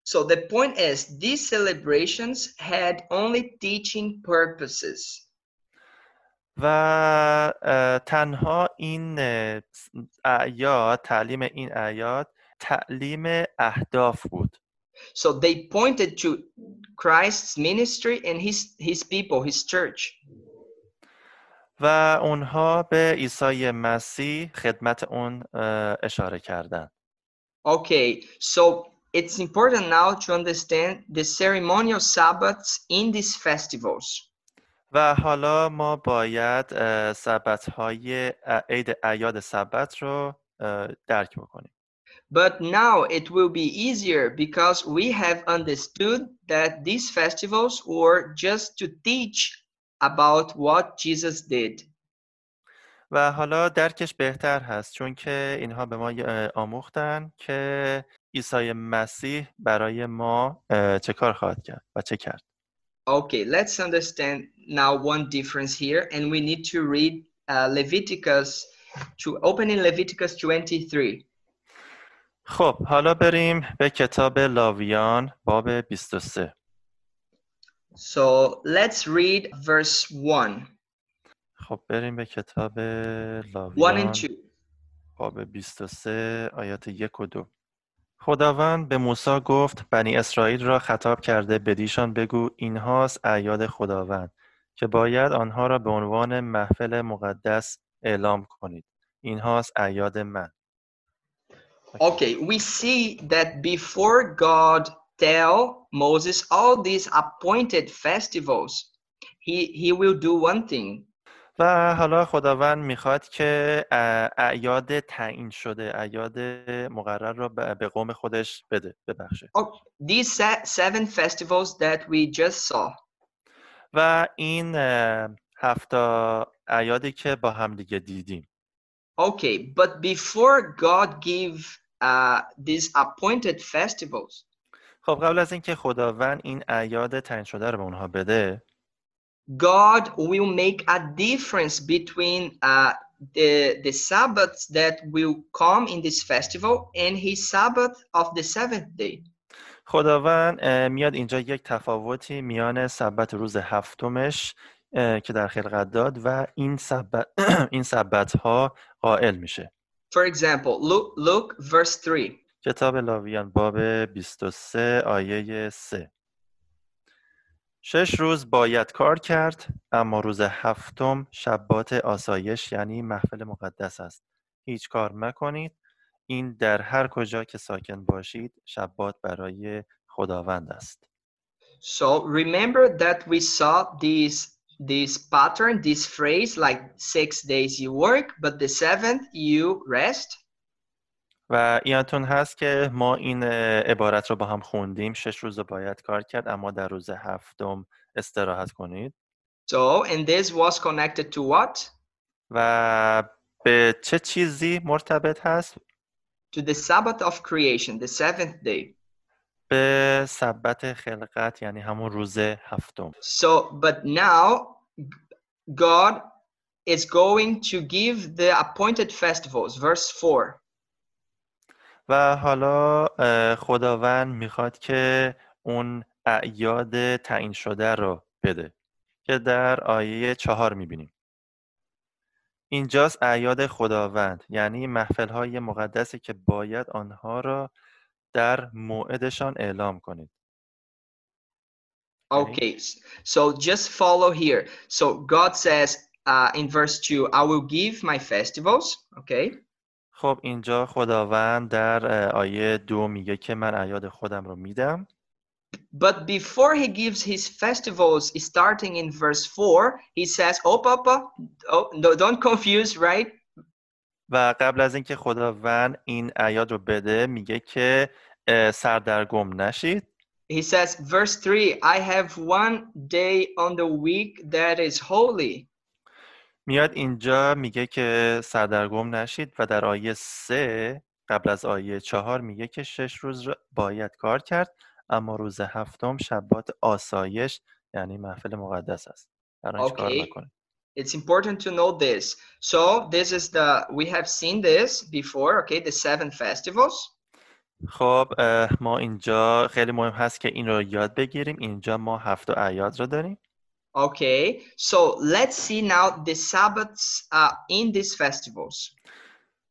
Speaker 3: So the point is, these celebrations had only teaching purposes.
Speaker 2: و تنها این اعیاد تعلیم این اعیاد تعلیم اهداف بود
Speaker 3: So they pointed to Christ's ministry and his his people, his church.
Speaker 2: و اونها به عیسی مسیح خدمت اون اه، اشاره کردند
Speaker 3: Okay, so it's important now to understand the ceremonial Sabbaths in these festivals.
Speaker 2: و حالا ما باید سبت های عید اعیاد سبت رو اه، درک بکنیم
Speaker 3: But now it will be easier because we have understood that these festivals were just to teach about what Jesus did.
Speaker 2: و حالا درکش بهتر هست چون که اینها به ما اه، آموختن که عیسی مسیح برای ما اه، چه کار خواهد کرد و چه کرد
Speaker 3: Okay, let's understand now one difference here, and we need to read uh, Leviticus to open in Leviticus 23.
Speaker 2: خب حالا بریم به کتاب لاویان باب 23
Speaker 3: So let's read verse 1.
Speaker 2: خب بریم به کتاب
Speaker 3: 1
Speaker 2: لاویان
Speaker 3: and 2.
Speaker 2: باب 23 آیات یک و دو خداوند به موسی گفت بنی اسرائیل را خطاب کرده بدیشان بگو اینهاست اعیاد خداوند که باید آنها را به عنوان محفل مقدس اعلام کنید اینهاست اعیاد من
Speaker 3: Okay, we see that before God tell Moses all these appointed festivals, he, he will do one thing.
Speaker 2: و حالا خداوند می‌خواد که اعیاد تعیین شده اعیاد مقرر را به قوم خودش بده ببخشه
Speaker 3: Oh, these se- seven festivals that we just saw.
Speaker 2: و این اه، هفتا اعیادی که با هم دیگه دیدیم
Speaker 3: Okay, but before God give uh, these appointed festivals,
Speaker 2: خب قبل از اینکه خداوند این اعیاد تعیین شده رو به اونها بده
Speaker 3: God will make a difference between uh, the the Sabbaths that will come in this festival and His Sabbath of the seventh day.
Speaker 2: خداوند اه، میاد اینجا یک تفاوتی میان سبت روز هفتمش اه، که در خلقت داد و این سبت این سبت ها قائل میشه.
Speaker 3: For example, look look verse three.
Speaker 2: کتاب لاویان باب 23 آیه 3 شش روز باید کار کرد اما روز هفتم شبات آسایش یعنی محفل مقدس است. هیچ کار مکنید. این در هر کجا که ساکن باشید شبات برای خداوند است.
Speaker 3: So remember that we saw this this pattern, this phrase like six days you work, but the seventh you rest.
Speaker 2: و یادتون هست که ما این اه، عبارت رو با هم خوندیم شش روز رو باید کار کرد اما در روز هفتم استراحت کنید
Speaker 3: So, and this was connected to what?
Speaker 2: و به چه چیزی مرتبط هست
Speaker 3: To the Sabbath of creation, the seventh day.
Speaker 2: به سبت خلقت یعنی همون روز هفتم
Speaker 3: So, but now God is going to give the appointed festivals. Verse 4.
Speaker 2: و حالا خداوند می‌خواد که اون اعیاد تعیین شده رو بده که در آیه چهار می‌بینیم اینجاست اعیاد خداوند یعنی محفل های مقدسی که باید آنها را در موعدشان اعلام کنید Okay.
Speaker 3: So just follow here. So God says uh, in verse 2, I will give my festivals. Okay.
Speaker 2: خب اینجا خداوند در آیه دو میگه که من اعیاد خودم رو میدم
Speaker 3: But before he gives his festivals, starting in verse 4, he says, Oh, Papa, oh, no, don't confuse, right?
Speaker 2: و قبل از اینکه خداوند این اعیاد رو بده میگه که سردرگم نشید
Speaker 3: He says, verse 3, I have one day on the week that is holy.
Speaker 2: میاد اینجا میگه که سردرگم نشید و در آیه سه قبل از آیه چهار میگه که شش روز باید کار کرد اما روز هفتم شبات آسایش یعنی محفل مقدس است در هیچ کار
Speaker 3: Okay. It's important to know this. So this is the, we have seen this before, okay, the seven festivals.
Speaker 2: خب ما اینجا خیلی مهم هست که این رو یاد بگیریم اینجا ما هفت اعیاد رو داریم
Speaker 3: Okay, so let's see now the Sabbaths uh, in these festivals.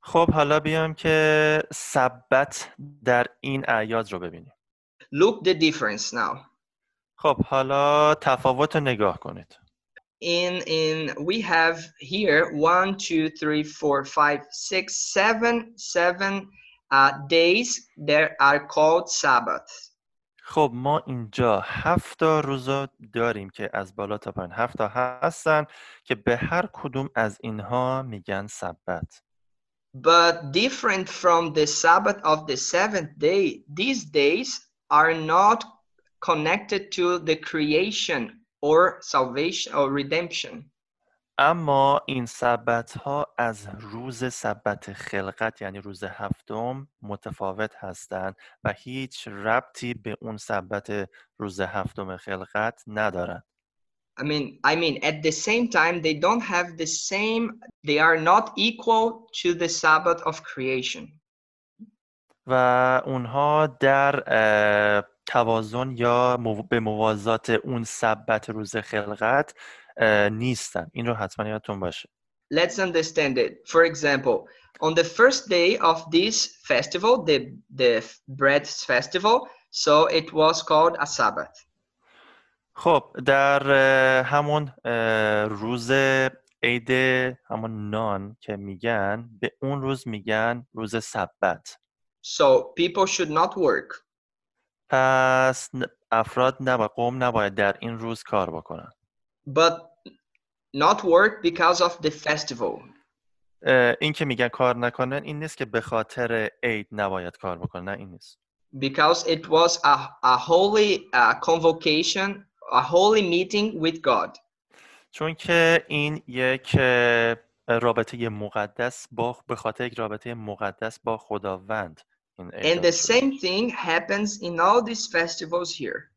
Speaker 2: خب حالا بیایم که سبت در این اعیاد رو ببینیم
Speaker 3: Look the difference now.
Speaker 2: خب حالا تفاوت رو نگاه کنید
Speaker 3: In in we have here one, two, three, four, five, six, seven, seven uh, days that are called Sabbath.
Speaker 2: خب ما اینجا هفت تا روز رو داریم که از بالا تا پایین هفت تا هستن که به هر کدوم از اینها میگن سبت
Speaker 3: But different from the Sabbath of the seventh day, these days are not connected to the creation or salvation or redemption.
Speaker 2: اما این سبت ها از روز سبت خلقت یعنی روز هفتم متفاوت هستند و هیچ ربطی به اون سبت روز هفتم خلقت ندارند
Speaker 3: I mean, I mean, at the same time, they don't have the same, they are not equal to the Sabbath of creation.
Speaker 2: و اونها در توازن یا مو- به موازات اون سبت روز خلقت نیستن این رو حتما یادتون باشه
Speaker 3: Let's understand it. For example, on the first day of this festival, the, the bread festival, so it was called a Sabbath.
Speaker 2: خب در همون روز عید همون نان که میگن به اون روز میگن روز سبت
Speaker 3: So people should not work.
Speaker 2: پس افراد نباید قوم نباید در این روز کار بکنن
Speaker 3: but not work because of the festival.
Speaker 2: این که میگن کار نکنن این نیست که به خاطر عید نباید کار بکنن نه این نیست
Speaker 3: Because it was a, a holy uh, convocation, a holy meeting with God.
Speaker 2: چون که این یک رابطه مقدس با به خاطر یک رابطه مقدس با خداوند
Speaker 3: And
Speaker 2: ایجاد
Speaker 3: the
Speaker 2: شده.
Speaker 3: same thing happens in all these festivals here.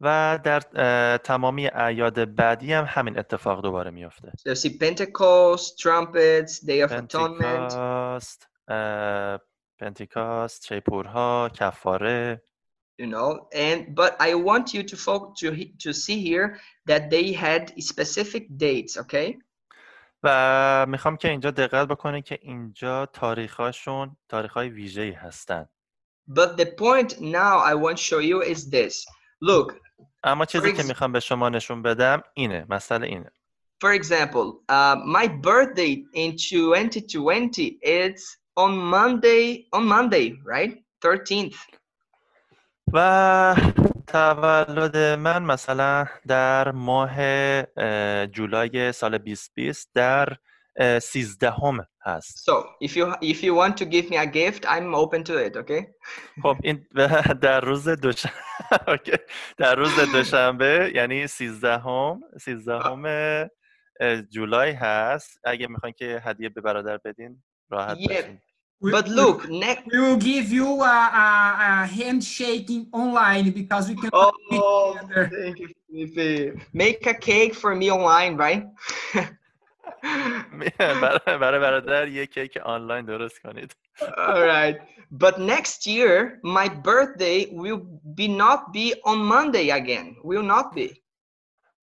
Speaker 2: و در اه، تمامی اعیاد بعدی هم همین اتفاق دوباره میفته
Speaker 3: So see Pentecost, trumpets, Day of Atonement,
Speaker 2: پنتیکاست اه، پنتیکاست شیپورها کفاره
Speaker 3: you know. And but I want you to focus to he- to see here that they had specific dates, okay?
Speaker 2: و می‌خوام که اینجا دقت بکنه که اینجا تاریخاشون تاریخهای ویژه‌ای هستن
Speaker 3: But the point now I want to show you is this. Look,
Speaker 2: اما چیزی که می‌خوام به شما نشون بدم اینه مسئله اینه
Speaker 3: for example, uh, my birthday in 2020 it's on Monday on Monday, right? 13th.
Speaker 2: و تولد من مثلا در ماه اه، جولای سال 2020 در اه، سیزدهم هست
Speaker 3: So if you if you want to give me a gift, I'm open to it. Okay.
Speaker 2: خب این در روز دوشنبه. در روز دوشنبه یعنی سیزدهم سیزدهم اه، جولای هست اگه می‌خواین که هدیه به برادر بدین راحت
Speaker 3: Yeah.
Speaker 2: باشین
Speaker 1: We,
Speaker 3: But look, next.
Speaker 1: we will give you a, a, a handshaking online because we can.
Speaker 3: Oh, thank you, Felipe. Make a cake for me online, right?
Speaker 2: برای برای برادر یه کیک آنلاین درست کنید
Speaker 3: All right. But next year, my birthday will be not be on Monday again. Will not be.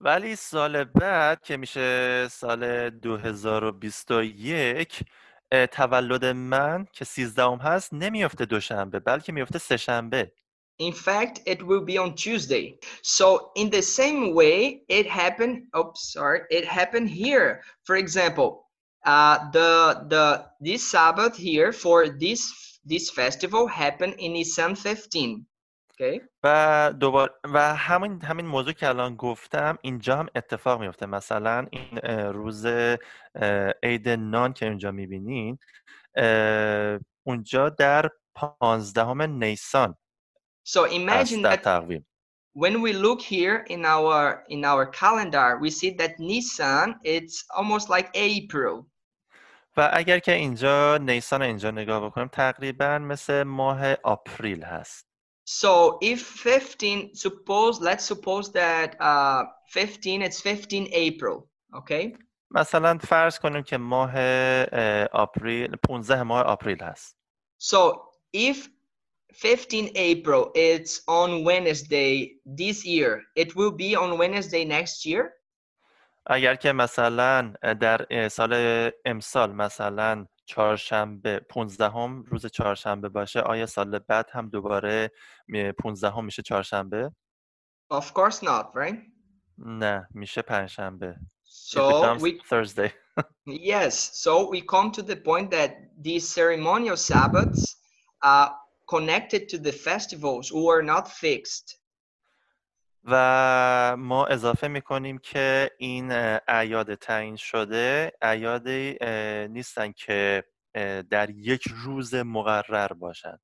Speaker 2: ولی سال بعد که میشه سال 2021 اه، تولد من که 13 هست نمیفته دوشنبه بلکه میفته سهشنبه
Speaker 3: In fact, it will be on Tuesday. So in the same way, it happened. Oh, sorry, it happened here. For example, uh, the the this Sabbath here for this this festival happened in Nisan 15. Okay.
Speaker 2: و دوباره و همین همین موضوع که الان گفتم اینجا هم اتفاق میفته مثلا این روز عید نان که اینجا می‌بینین اونجا در پانزدهم نیسان
Speaker 3: So imagine that
Speaker 2: تقویم
Speaker 3: when we look here in our in our calendar, we see that Nisan it's almost like April.
Speaker 2: و اگر که اینجا نیسان اینجا نگاه بکنیم تقریبا مثل ماه آپریل هست
Speaker 3: So if 15, suppose let's suppose that uh 15 it's 15 April, okay?
Speaker 2: مثلا فرض کنیم که ماه اه، آپریل 15 ماه آپریل هست
Speaker 3: So if 15 April it's on Wednesday this year, it will be on Wednesday next year.
Speaker 2: اگر که مثلا در اه، سال امسال مثلا چهارشنبه 15 هم روز چهارشنبه باشه آیا سال بعد هم دوباره 15 هم میشه چهارشنبه؟
Speaker 3: Of course not, right?
Speaker 2: نه میشه پنجشنبه It
Speaker 3: So
Speaker 2: becomes
Speaker 3: we
Speaker 2: Thursday
Speaker 3: Yes, so we come to the point that these ceremonial Sabbaths are connected to the festivals who are not fixed.
Speaker 2: و ما اضافه می‌کنیم که این اعیاد تعیین شده اعیادی اه، نیستن که در یک روز مقرر باشن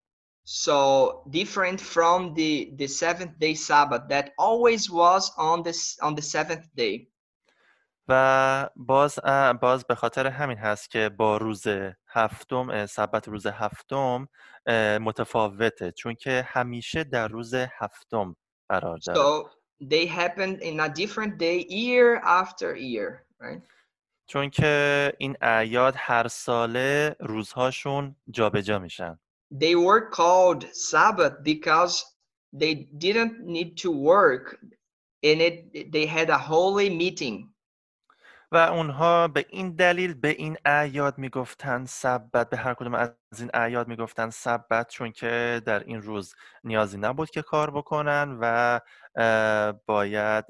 Speaker 3: So different from the the seventh day Sabbath that always was on this on the seventh day.
Speaker 2: و باز باز به خاطر همین هست که با روز هفتم سبت روز هفتم متفاوته چون که همیشه در روز هفتم قرار داره
Speaker 3: So they happened in a different day year after year, right?
Speaker 2: چون که این اعیاد هر ساله روزهاشون جابجا میشن
Speaker 3: They were called Sabbath because they didn't need to work and it they had a holy meeting.
Speaker 2: و اونها به این دلیل به این اعیاد می‌گفتن سبت به هر کدوم از این اعیاد می‌گفتن سبت چون که در این روز نیازی نبود که کار بکنن و باید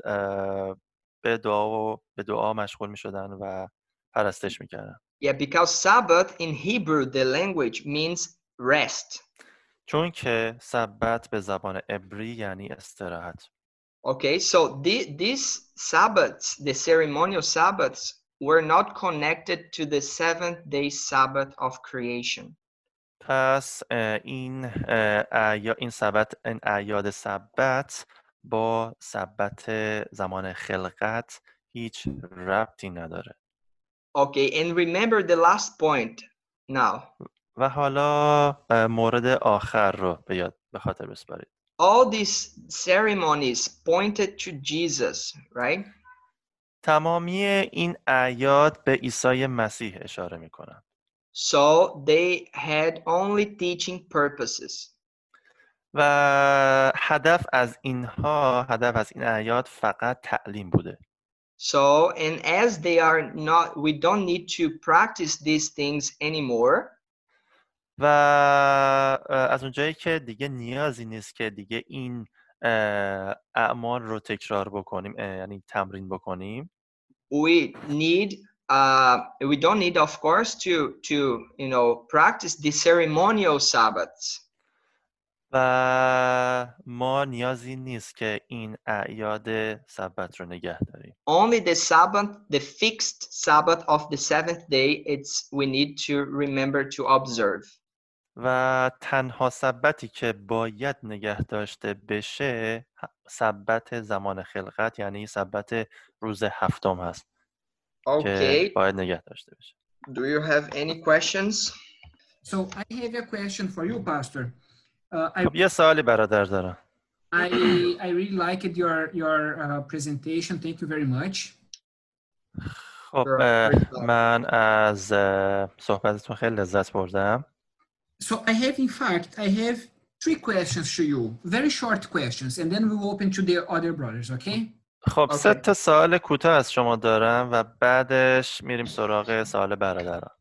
Speaker 2: به دعا و به دعا مشغول می‌شدن و پرستش می‌کردن.
Speaker 3: Yeah, because Sabbath in Hebrew, the language means rest.
Speaker 2: چون که سبت به زبان عبری یعنی استراحت.
Speaker 3: Okay, so the, these Sabbaths, the ceremonial Sabbaths, were not connected to the seventh day Sabbath of creation.
Speaker 2: پس اه، این اه، اعیا- این سبت این اعیاد سبت با سبت زمان خلقت هیچ ربطی نداره
Speaker 3: Okay, and remember the last point now.
Speaker 2: و حالا اه، مورد آخر رو به یاد به خاطر بسپارید
Speaker 3: All these ceremonies pointed to Jesus, right?
Speaker 2: تمامی این اعیاد به عیسی مسیح اشاره میکنن
Speaker 3: So they had only teaching purposes.
Speaker 2: و هدف از اینها هدف از این اعیاد فقط تعلیم بوده
Speaker 3: So, and as they are not, we don't need to practice these things anymore.
Speaker 2: و از اونجایی که دیگه نیازی نیست که دیگه این اعمال رو تکرار بکنیم یعنی تمرین بکنیم
Speaker 3: We need, uh, we don't need, of course, to to you know practice the ceremonial Sabbaths.
Speaker 2: و ما نیازی نیست که این اعیاد سبت رو نگه داریم
Speaker 3: Only the Sabbath, the fixed Sabbath of the seventh day, it's we need to remember to observe.
Speaker 2: و تنها سبتی که باید نگه داشته بشه سبت زمان خلقت یعنی سبت روز هفتم هست که
Speaker 3: Okay.
Speaker 2: باید نگه داشته بشه
Speaker 3: Do you have any questions?
Speaker 1: So I have a question for you, Pastor. Uh, I,
Speaker 2: خب یه سوالی برادر دارم
Speaker 1: I, I really liked your, your uh, presentation. Thank you very much.
Speaker 2: خب. من از صحبتتون خیلی لذت بردم
Speaker 1: So I have, in fact, I have three questions to you, very short questions, and then we will open to the other brothers, okay?
Speaker 2: خب سه
Speaker 3: Okay.
Speaker 2: تا سوال کوتاه از شما دارم و بعدش میریم سراغ سوال برادران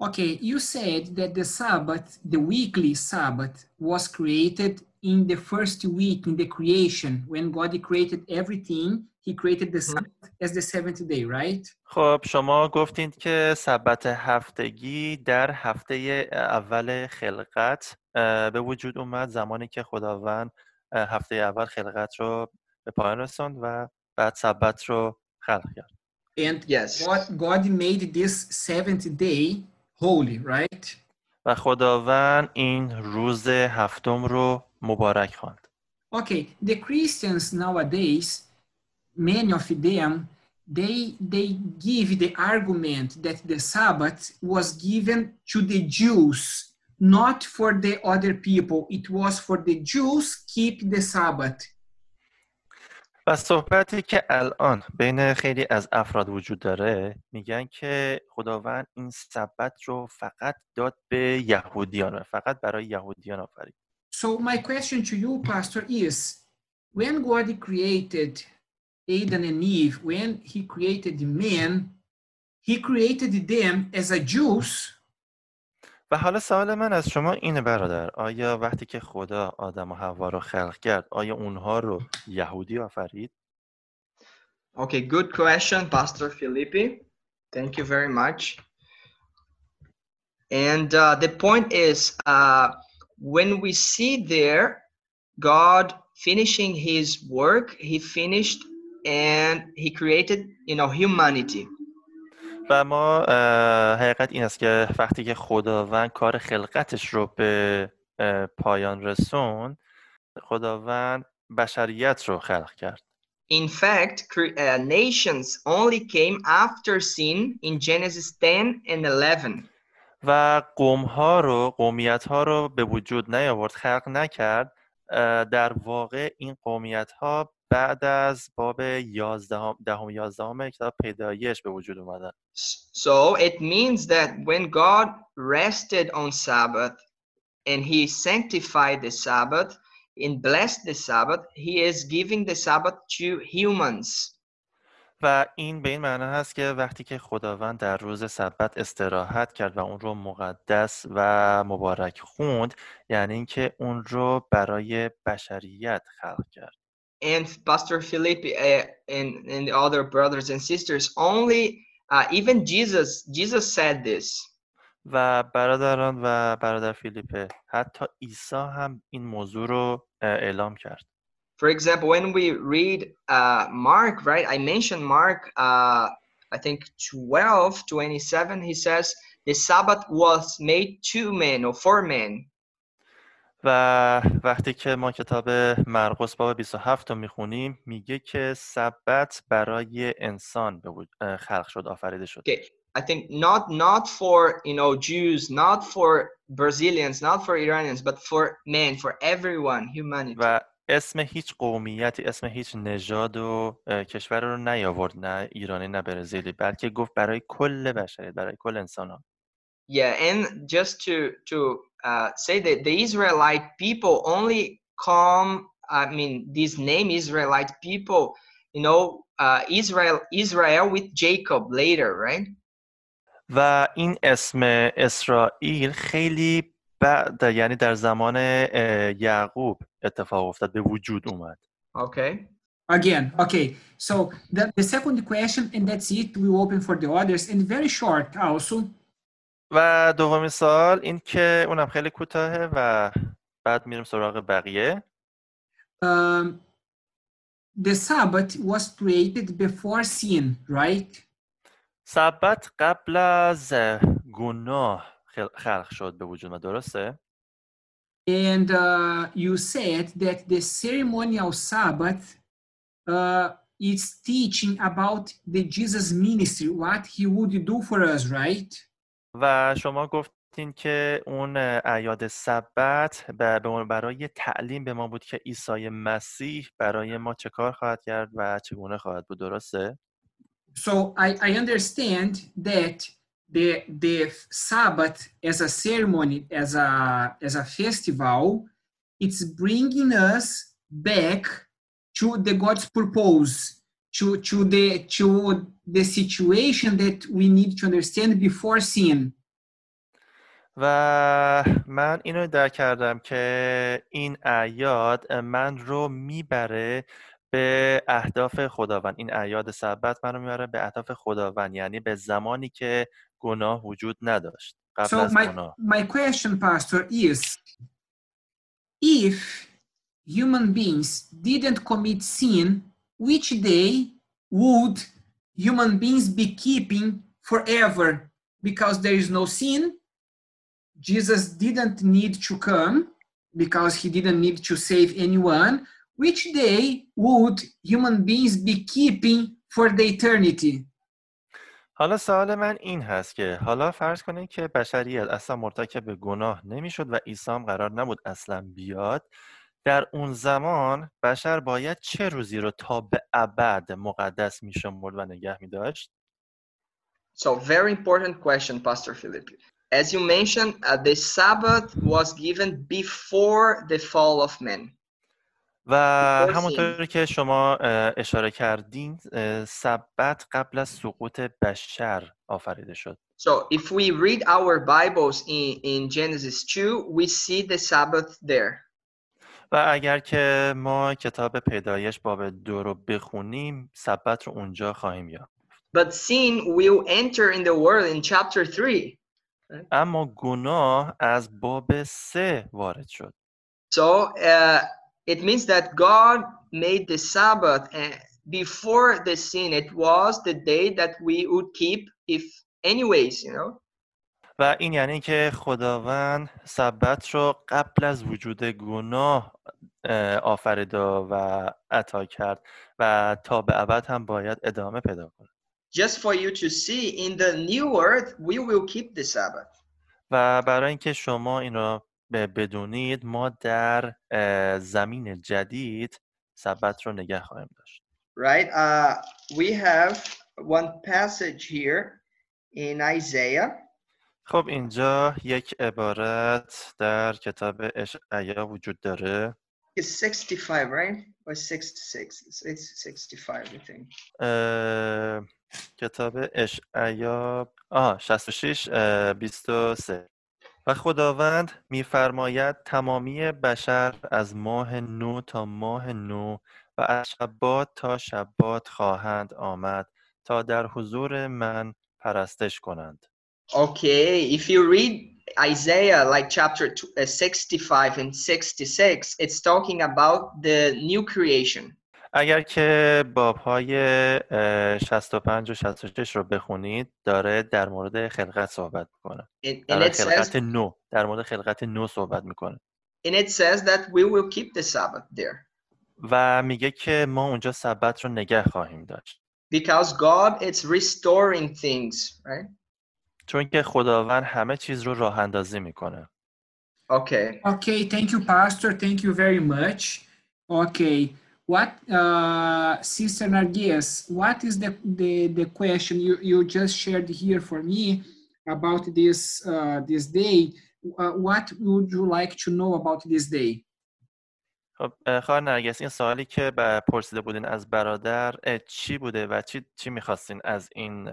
Speaker 1: Okay, you said that the Sabbath, the weekly Sabbath, was created in the first week in the creation. When God created everything, He created the Sabbath as the seventh day, right?
Speaker 2: خب شما گفتید که سبت هفتگی در هفته اول خلقت به وجود اومد زمانی که خداوند هفته اول خلقت رو به پایان رسوند و بعد سبت رو خلق کرد
Speaker 1: And
Speaker 3: Yes.
Speaker 1: God, God made this seventh day holy, right?
Speaker 2: و خداوند این روز هفتم رو مبارک خواند
Speaker 1: Okay, the Christians nowadays, many of them, they they give the argument that the Sabbath was given to the Jews, not for the other people. It was for the Jews keep the Sabbath.
Speaker 2: و صحبتی که الان بین خیلی از افراد وجود داره میگن که خداوند این سبت رو فقط داد به یهودیان فقط برای یهودیان آفرید
Speaker 1: So my question to you, Pastor, is when God created Adam and Eve, when He created man, He created them as a Jews
Speaker 2: و حالا سوال من از شما اینه برادر آیا وقتی که خدا آدم و حوا رو خلق کرد آیا اونها رو یهودی آفرید
Speaker 3: Okay, good question, Pastor Felipe. Thank you very much. And uh, the point is, uh, when we see there God finishing His work, He finished and He created, you know, humanity.
Speaker 2: و ما حقیقت این است که وقتی که خداوند کار خلقتش رو به پایان رسوند خداوند بشریت رو خلق کرد
Speaker 3: In fact, nations only came after sin in Genesis 10 and 11.
Speaker 2: و قوم ها رو قومیت ها رو به وجود نیاورد خلق نکرد در واقع این قومیت ها بعد از باب 11 دهم 11 کتاب پیدایش به وجود اومدن
Speaker 3: So it means that when God rested on Sabbath and he sanctified the Sabbath and blessed the Sabbath, he is giving the Sabbath to humans.
Speaker 2: و این به این معنا هست که وقتی که خداوند در روز سبت استراحت کرد و اون رو مقدس و مبارک خوند یعنی اینکه اون رو برای بشریت خلق کرد
Speaker 3: And Pastor Felipe uh, and, and the other brothers and sisters, only uh, even Jesus, Jesus said this.
Speaker 2: و برادران و برادر فیلیپه حتی عیسی هم این موضوع رو اه، اعلام کرد
Speaker 3: For example, when we read uh, Mark, right? I mentioned Mark, uh, I think 12, 27, he says, the Sabbath was made two men or four men.
Speaker 2: و وقتی که ما کتاب مرقس باب 27 رو می‌خونیم میگه که سبت برای انسان به خلق شد آفریده شد.
Speaker 3: Okay, I think not not for you know Jews, not for Brazilians, not for Iranians, but for men, for everyone, humanity.
Speaker 2: و اسم هیچ قومیتی اسم هیچ نژاد و کشور رو نیاورد نه ایرانی نه برزیلی بلکه گفت برای کل بشریت برای کل انسان ها
Speaker 3: Yeah, and just to to uh, say that the Israelite people only come. I mean, this name Israelite people, you know, uh, Israel Israel with Jacob later, right?
Speaker 2: و این اسم اسرائیل خیلی بعد یعنی در زمان اه، یعقوب اتفاق افتاد به وجود اومد
Speaker 3: Okay.
Speaker 1: Again, okay. So the, the second question, and that's it. We open for the others, and very short also.
Speaker 2: و دومین سوال این که اونم خیلی کوتاهه و بعد میریم سراغ بقیه
Speaker 1: Um, the Sabbath was created before sin, right?
Speaker 2: سبت قبل از گناه خل- خلق شد به وجود ما درسته؟
Speaker 1: And uh, you said that the ceremonial Sabbath uh, is teaching about the Jesus ministry, what he would do for us, right?
Speaker 2: و شما گفتین که اون اعیاد سبت برای تعلیم به ما بود که عیسی مسیح برای ما چه کار خواهد کرد و چگونه خواهد بود درسته؟
Speaker 1: So I, I understand that the the Sabbath as a ceremony, as a as a festival, it's bringing us back to the God's purpose, to to the to the situation that we need to understand before sin.
Speaker 2: و من اینو درک کردم که این اعیاد من رو می‌بره به اهداف خداوند این اعیاد سبت من رو می‌بره به اهداف خداوند یعنی به زمانی که گناه وجود نداشت قبل
Speaker 1: So
Speaker 2: از
Speaker 1: my
Speaker 2: گناه
Speaker 1: my question, Pastor, is if human beings didn't commit sin, which day would human beings be keeping forever? Because there is no sin, Jesus didn't need to come because he didn't need to save anyone. Which day would human beings be keeping for the eternity?
Speaker 2: حالا سوال من این هست که حالا فرض کنید که بشریت اصلا مرتکب گناه نمیشد و عیسی هم قرار نبود اصلا بیاد در اون زمان بشر باید چه روزی رو تا به ابد مقدس میشمرد و نگه میداشت
Speaker 3: So, very important question, Pastor Philip. As you mentioned, uh, the Sabbath was given before the fall of man.
Speaker 2: و همونطور که شما اشاره کردین سبت قبل از سقوط بشر آفریده شد
Speaker 3: So, if we read our Bibles in, in Genesis 2, we see the Sabbath there.
Speaker 2: و اگر که ما کتاب پیدایش باب دو رو بخونیم سبت رو اونجا خواهیم یافت
Speaker 3: But sin will enter in the world in chapter 3.
Speaker 2: اما گناه از باب سه وارد شد
Speaker 3: So, uh, it means that God made the Sabbath uh, before the sin. It was the day that we would keep, if, anyways, you know.
Speaker 2: و این یعنی که خداوند سبت رو قبل از وجود گناه اه، آفرید و عطا کرد و تا به ابد هم باید ادامه پیدا کنه
Speaker 3: Just for you to see, in the new earth, we will keep the Sabbath.
Speaker 2: و برای اینکه شما این رو ب- بدونید ما در زمین جدید سبت رو نگه خواهیم داشت
Speaker 3: right? Uh, we have one passage here in Isaiah,
Speaker 2: خب اینجا یک عبارت در کتاب اشعیا وجود داره
Speaker 3: it's 65, right? Or 66? It's, it's 65, I think.
Speaker 2: اه، کتاب اشعیا آه 66 اه، 23 و خداوند میفرماید تمامی بشر از ماه نو تا ماه نو و از شبات تا شبات خواهند آمد تا در حضور من پرستش کنند
Speaker 3: Okay, if you read Isaiah, like chapter tw- uh, 65 and 66, it's talking about the new creation.
Speaker 2: اگر که بابهای اه، 65 و 66 رو بخونید داره در مورد خلقت صحبت میکنه
Speaker 3: And, and
Speaker 2: در
Speaker 3: it says
Speaker 2: خلقت نو در مورد خلقت نو صحبت میکنه
Speaker 3: and it says that we will keep the Sabbath there
Speaker 2: و میگه که ما اونجا سبت رو نگه خواهیم داشت
Speaker 3: because God is restoring things, right?
Speaker 2: چون که خداوند همه چیز رو راه اندازی می‌کنه
Speaker 3: Okay.
Speaker 1: Okay, thank you, Pastor. Thank you very much. Okay, what, uh, Sister Nargis, what is the, the, the question you, you just shared here for me about this, uh, this day? Uh, what would you like to know about this day?
Speaker 2: خب اه، خواهر نرگس این سوالی که پرسیده بودین از برادر چی بوده و چی چی می‌خواستین از این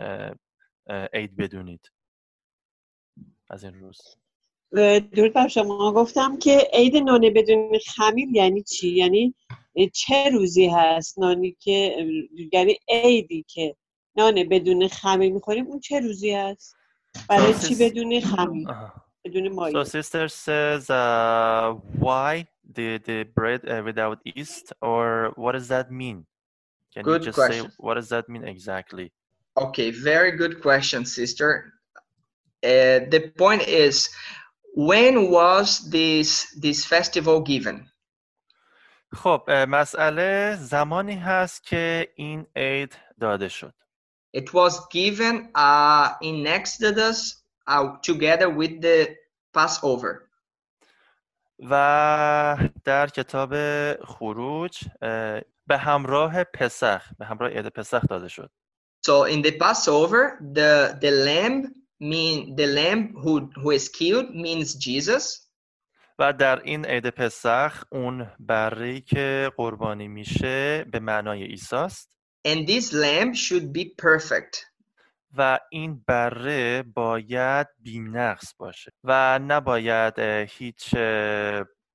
Speaker 2: عید بدونید از این روز
Speaker 4: درود بر شما گفتم که عید نان بدون خمیر یعنی چی یعنی چه روزی هست نانی که یعنی عیدی که نان بدون خمیر می‌خوریم اون چه روزی هست برای چی بدون خمیر. بدون
Speaker 2: So
Speaker 4: مایه
Speaker 2: sister says, uh, why the the bread uh, without yeast, or what does that mean? Can
Speaker 3: Good
Speaker 2: you just say
Speaker 3: question.
Speaker 2: what does that mean exactly?
Speaker 3: Okay, very good question, sister. Uh, the point is, when was this this festival given?
Speaker 2: خب اه، مسئله زمانی هست که این عید داده شد.
Speaker 3: It was given uh, in Exodus uh, together with the Passover.
Speaker 2: و در کتاب خروج اه، به همراه پسخ به همراه عید پسخ داده شد
Speaker 3: So in the Passover, the the lamb mean the lamb who who is killed means Jesus,
Speaker 2: و در این عید پسخ اون بره که قربانی میشه به معنای عیساست
Speaker 3: and this lamb should be perfect.
Speaker 2: و این بره باید بی‌نقص باشه و نباید هیچ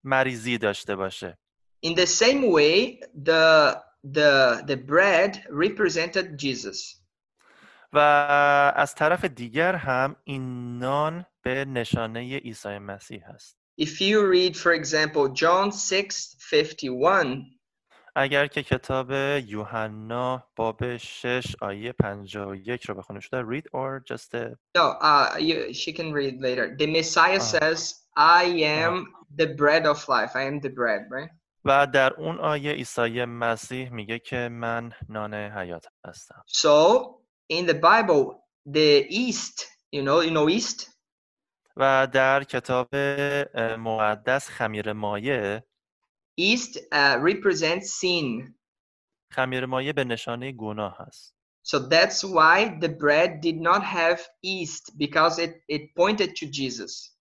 Speaker 2: مریضی داشته باشه
Speaker 3: In the same way, the the the bread represented Jesus.
Speaker 2: و از طرف دیگر هم این نان به نشانه عیسی مسیح هست
Speaker 3: If you read, for example, John 6:51,
Speaker 2: اگر که کتاب یوحنا باب 6 آیه 51 رو بخونیم شده read or just uh,
Speaker 3: no, uh, you, she can read later. The Messiah
Speaker 2: Ah.
Speaker 3: says, "I am the bread of life. I am the bread." Right.
Speaker 2: و در اون آیه عیسی مسیح میگه که من نان حیات هستم
Speaker 3: So in the Bible, the yeast, you know, you know yeast.
Speaker 2: و در کتاب مقدس خمیر مایه
Speaker 3: Yeast uh, represents sin.
Speaker 2: خمیر مایه به نشانه گناه هست
Speaker 3: So that's why the bread did not have yeast because it, it pointed to Jesus.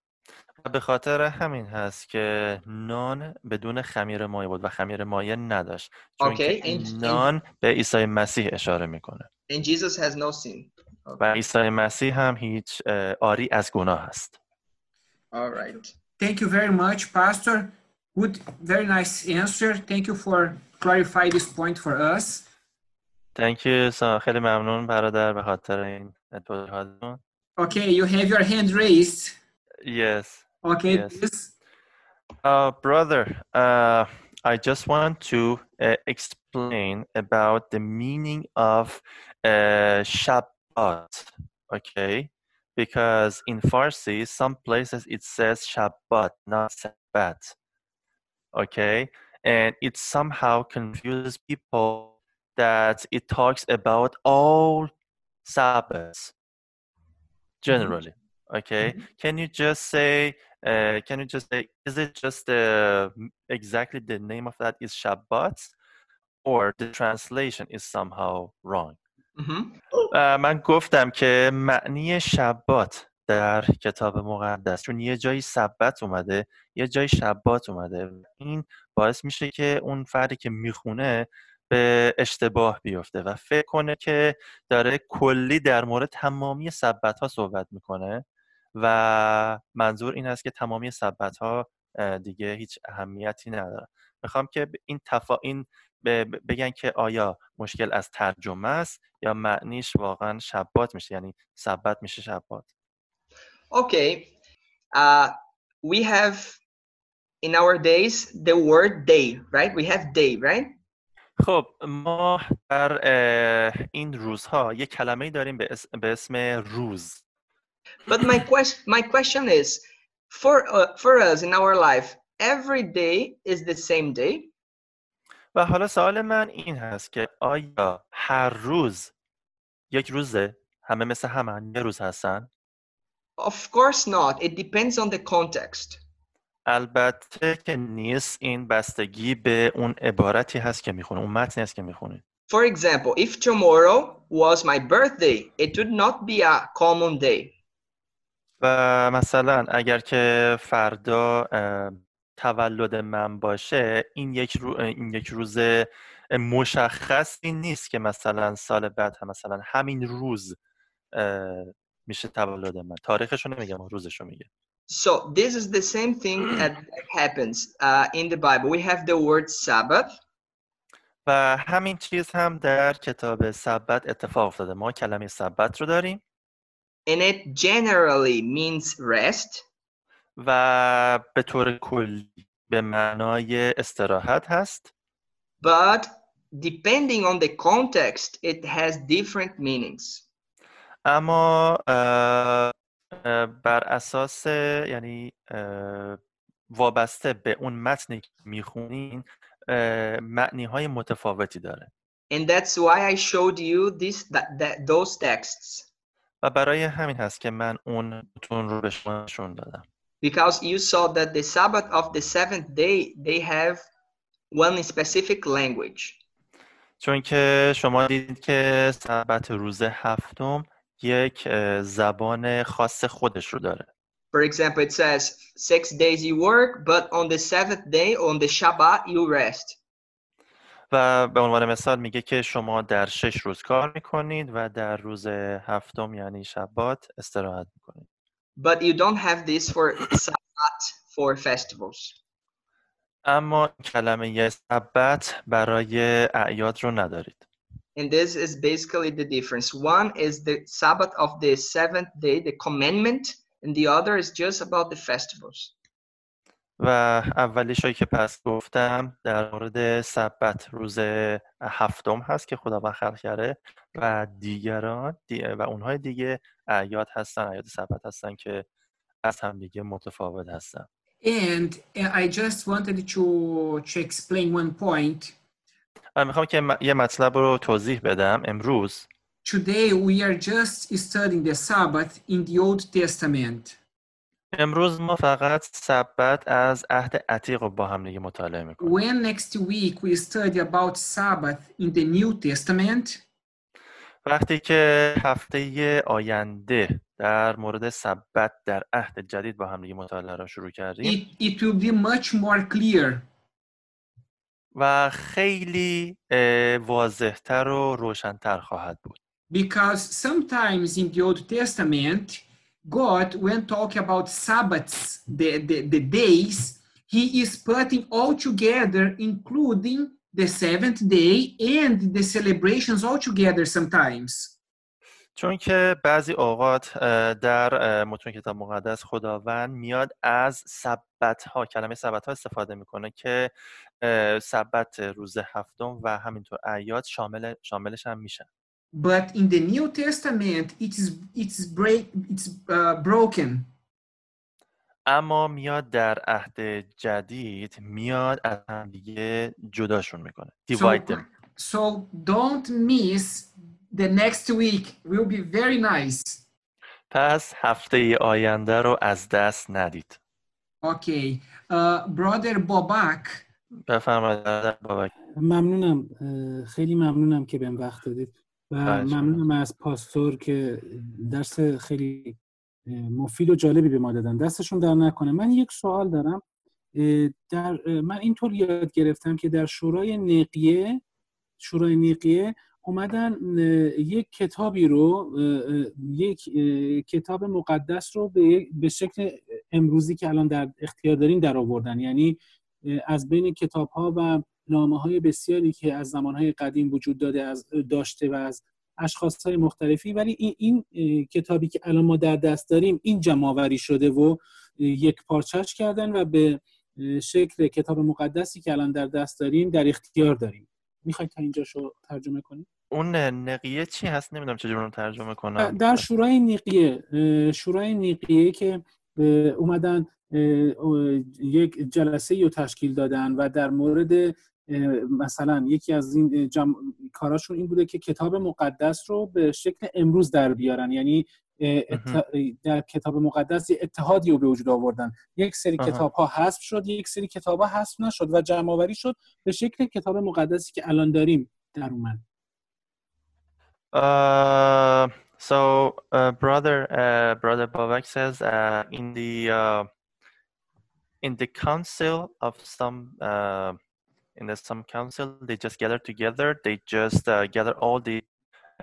Speaker 2: و به خاطر همین هست که نان بدون خمیر مایه بود و خمیر مایه نداشت چون
Speaker 3: Okay,
Speaker 2: که نان به عیسی مسیح اشاره می‌کنه
Speaker 3: And Jesus has no sin.
Speaker 2: و عیسی مسیح هم هیچ اه، آری از گناه هست
Speaker 3: All right.
Speaker 1: Thank you very much, Pastor. Good, very nice answer. Thank you for clarify this point for us.
Speaker 2: Thank you so خیلی ممنون برادر به خاطر این توضیحاتتون
Speaker 1: Okay, you have your hand raised.
Speaker 2: Yes
Speaker 1: Okay,
Speaker 2: Yes.
Speaker 1: please.
Speaker 2: Uh, brother, uh, I just want to uh, explain about the meaning of uh, Shabbat, okay? Because in Farsi, some places it says Shabbat, not Sabbat, okay? And it somehow confuses people that it talks about all Sabbaths generally, okay? Can you just say, uh, can you just say, is it just uh, exactly the name of that is Shabbat, or the translation is somehow wrong?
Speaker 3: Mhm.
Speaker 2: Uh, من گفتم که معنی شبات در کتاب مقدس چون یه جایی سبت اومده یه جایی شبات اومده این باعث میشه که اون فردی که می‌خونه به اشتباه بیفته و فکر کنه که داره کلی در مورد تمامی سبت ها صحبت می‌کنه و منظور این است که تمامی سبت ها دیگه هیچ اهمیتی نداره می‌خوام که این تفا... این بگن که آیا مشکل از ترجمه است یا معنیش واقعا شبات میشه یعنی سبت میشه شبات
Speaker 3: Okay. Uh, we have in our days the word day, right? We have day, right?
Speaker 2: خب ما در این روزها یه کلمه داریم به اسم روز
Speaker 3: But my question, my question is, for uh, for us in our life, every day is the same day.
Speaker 2: و حالا سوال من این هست که آیا هر روز یک روزه همه مثل همن یه روز هستن
Speaker 3: Of course not. It depends on the context.
Speaker 2: البته که نیست این بستگی به اون عبارتی هست که میخونه اون متنی هست که میخونه
Speaker 3: For example, if tomorrow was my birthday, it would not be a common day.
Speaker 2: و مثلا اگر که فردا تولد من باشه این یک, رو... این یک روز مشخصی نیست که مثلا سال بعد هم مثلا همین روز میشه تولد من. تاریخشو نمیگم روزشو میگه
Speaker 3: So this is the same thing that happens uh, in the Bible. We have the word Sabbath,
Speaker 2: و همین چیز هم در کتاب سبت اتفاق افتاده. ما کلمه سبت رو داریم.
Speaker 3: and it generally means rest.
Speaker 2: و به طور کلی به معنای استراحت هست
Speaker 3: but depending on the context, it has different meanings.
Speaker 2: اما اه، اه، بر اساس یعنی اه، وابسته به اون متنی که میخونین معنی های متفاوتی داره
Speaker 3: And that's why I showed you this, that, that, those texts.
Speaker 2: و برای همین هست که من اون متون رو به شما نشون دادم
Speaker 3: Because you saw that the Sabbath of the seventh day, they have one specific language.
Speaker 2: چون که شما دیدید که سبت روز هفتم یک زبان خاص خودش رو داره
Speaker 3: For example, it says six days you work, but on the seventh day, on the Shabbat, you rest.
Speaker 2: و به عنوان مثال میگه که شما در شش روز کار می‌کنید و در روز هفتم یعنی شبات استراحت می‌کنید
Speaker 3: But you don't have this for Sabbath for festivals.
Speaker 2: اما کلمه سبت برای اعیاد رو ندارید
Speaker 3: And this is basically the difference. One is the Sabbath of the seventh day, the commandment, and the other is just about the festivals.
Speaker 2: و اولیش که پس گفتم در مورد سبت روز هفتم هست که خداوند خلق کرده و دیگران دی- و اونهای دیگه اعیاد هستن اعیاد سبت هستن که از هم دیگه متفاوت هستن
Speaker 1: And I just wanted to, to explain one point.
Speaker 2: و می‌خوام که یه مطلب رو توضیح بدم امروز
Speaker 1: Today we are just studying the Sabbath in the Old Testament.
Speaker 2: امروز ما فقط سبت از عهد عتیق رو با هم دیگه مطالعه می‌کنیم.
Speaker 1: When next week we study about Sabbath in the New Testament,
Speaker 2: وقتی که هفته آینده در مورد سبت در عهد جدید با هم دیگه مطالعه رو شروع کردیم.
Speaker 1: It, it will be much more clear.
Speaker 2: و خیلی واضحتر و روشنتر خواهد بود.
Speaker 1: Because sometimes in the Old Testament, God, when talking about Sabbaths, the, the, the days, He is putting all together, including the seventh day and the celebrations all together sometimes.
Speaker 2: چون که بعضی اوقات در متون کتاب مقدس خداوند میاد از سبت ها کلمه سبت ها استفاده می‌کنه که سبت روز هفتم و همینطور اعیاد شامل شاملش هم میشن
Speaker 1: But in the New Testament, it is it's break it's uh, broken.
Speaker 2: اما میاد در عهد جدید میاد از هم دیگه جداشون می‌کنه divide them
Speaker 1: So don't miss the next week. Will be very nice.
Speaker 2: پس هفته آینده رو از دست ندید
Speaker 1: Okay, uh, brother Bobak.
Speaker 2: بفرمایید برادر بابک
Speaker 5: ممنونم اه، خیلی ممنونم که بهم وقت دادید و. ممنونم از پاستور که درس خیلی مفید و جالبی به ما دادن. دستشون در نکنه. من یک سوال دارم. در من اینطور یاد گرفتم که در شورای نقیه شورای نقیه اومدن یک کتابی رو یک کتاب مقدس رو به شکل امروزی که الان در اختیار داریم در آوردن. یعنی از بین کتاب ها و نامه های بسیاری که از زمان های قدیم وجود داده از داشته و از اشخاص های مختلفی ولی این, این کتابی که الان ما در دست داریم این جمع شده و یک پارچش کردن و به شکل کتاب مقدسی که الان در دست داریم در اختیار داریم. می‌خواید تا اینجا شو ترجمه کنید
Speaker 2: اون نقیه چی هست؟ نمی‌دونم چجوری اون ترجمه کنم.
Speaker 5: در شورای نیقیه اه، شورای نیقیه که اومدن یک جلسه رو تشکیل دادن و در مورد مثلا یکی از این جم... کاراشون این بوده که کتاب مقدس رو به شکل امروز در بیارن. یعنی ات... در کتاب مقدس یه اتحادی رو به وجود آوردن. یک سری. کتاب ها حذف شد یک سری کتاب ها حذف نشد و جمع آوری شد به شکل کتاب مقدسی که الان داریم در اومد.
Speaker 2: Uh, so, uh, brother, uh, brother Babak says, uh, in the uh, in the council of some uh, in the some council, they just gather together. They just uh, gather all the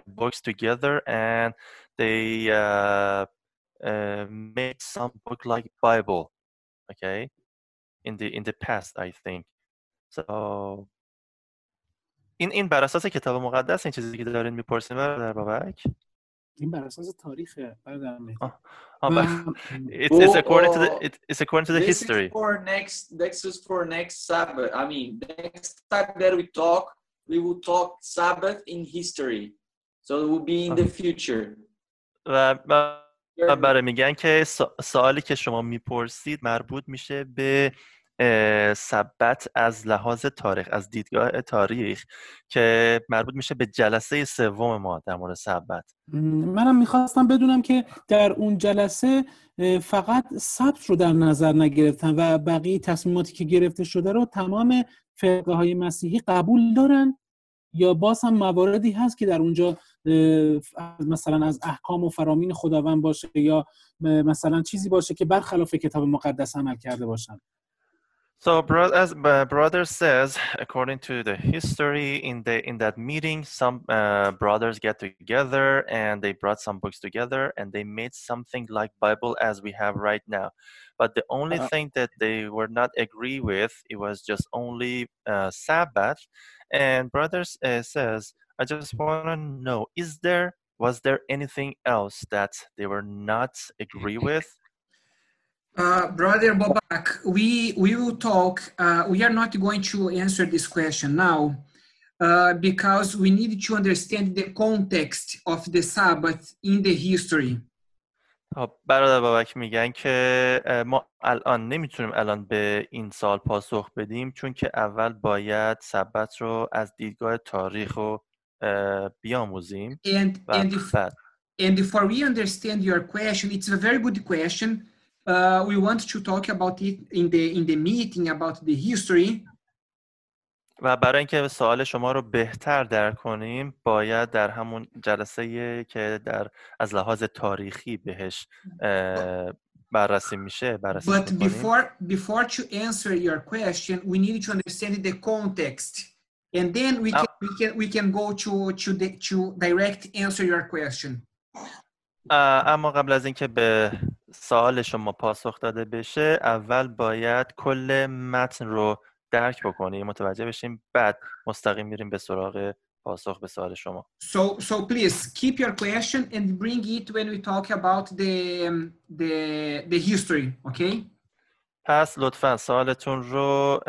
Speaker 2: books together, and they uh, uh, made some book like Bible. Okay, in the in the past, I think. So. این این بر اساس کتاب مقدس این چیزی که دارین میپرسین برادر بابک
Speaker 5: این بر اساس تاریخه برادر
Speaker 2: it's, it's according to the
Speaker 6: Oh,
Speaker 2: it, it's according to the
Speaker 6: this
Speaker 2: history.
Speaker 6: is for next. This is for next Sabbath. I mean, next time that we talk, we will talk Sabbath in history. So it will be in the future.
Speaker 2: و و برای میگن که سوالی که شما می‌پرسید مربوط میشه به سبت از لحاظ تاریخ از دیدگاه تاریخ که مربوط میشه به جلسه سوم ما در مورد سبت.
Speaker 5: م، منم می‌خواستم بدونم که در اون جلسه فقط ثبت رو در نظر نگرفتن و بقیه تصمیماتی که گرفته شده رو تمام فرقه های مسیحی قبول دارن یا باز هم مواردی هست که در اونجا مثلا از احکام و فرامین خداوند باشه یا مثلا چیزی باشه که برخلاف کتاب مقدس عمل کرده باشن.
Speaker 2: So, as brother says, according to the history, in the in that meeting, some uh, brothers get together and they brought some books together and they made something like Bible as we have right now. But the only
Speaker 7: Uh-huh.
Speaker 2: thing that they were not agree with it was just only uh, Sabbath. And brothers uh, says, I just want to know, is there was there anything else that they were not agree with?
Speaker 1: Uh, Brother Bobak, we, we will talk, uh, we are not going to answer this question now uh, because we need to understand the context of the Sabbath in the history.
Speaker 2: خب برادر بابک میگن که اه، ما الان نمیتونیم الان به این سال پاسخ بدیم چون که اول باید سبت رو از دیدگاه تاریخ رو اه، بیاموزیم
Speaker 1: And,
Speaker 2: و
Speaker 1: and, if,
Speaker 2: بعد
Speaker 1: and for we understand your question, it's a very good question. Uh, we want to talk about it in the, in the meeting about the history.
Speaker 2: و برای اینکه سوال شما رو بهتر درک کنیم باید در همون جلسه که در از لحاظ تاریخی بهش بررسی میشه بررسی
Speaker 1: But
Speaker 2: می‌کنیم
Speaker 1: before, before to answer your question, we need to understand the context. And then we can, we can, we can go to, to, the, to direct answer your question.
Speaker 2: اما قبل از اینکه به سوال شما پاسخ داده بشه اول باید کل متن رو درک بکنیم. متوجه بشیم. بعد مستقیم میریم به سراغ پاسخ به سوال شما.
Speaker 1: So, so please keep your question and bring it when we talk about the, the, the history, okay?
Speaker 2: پس لطفا سوالتون رو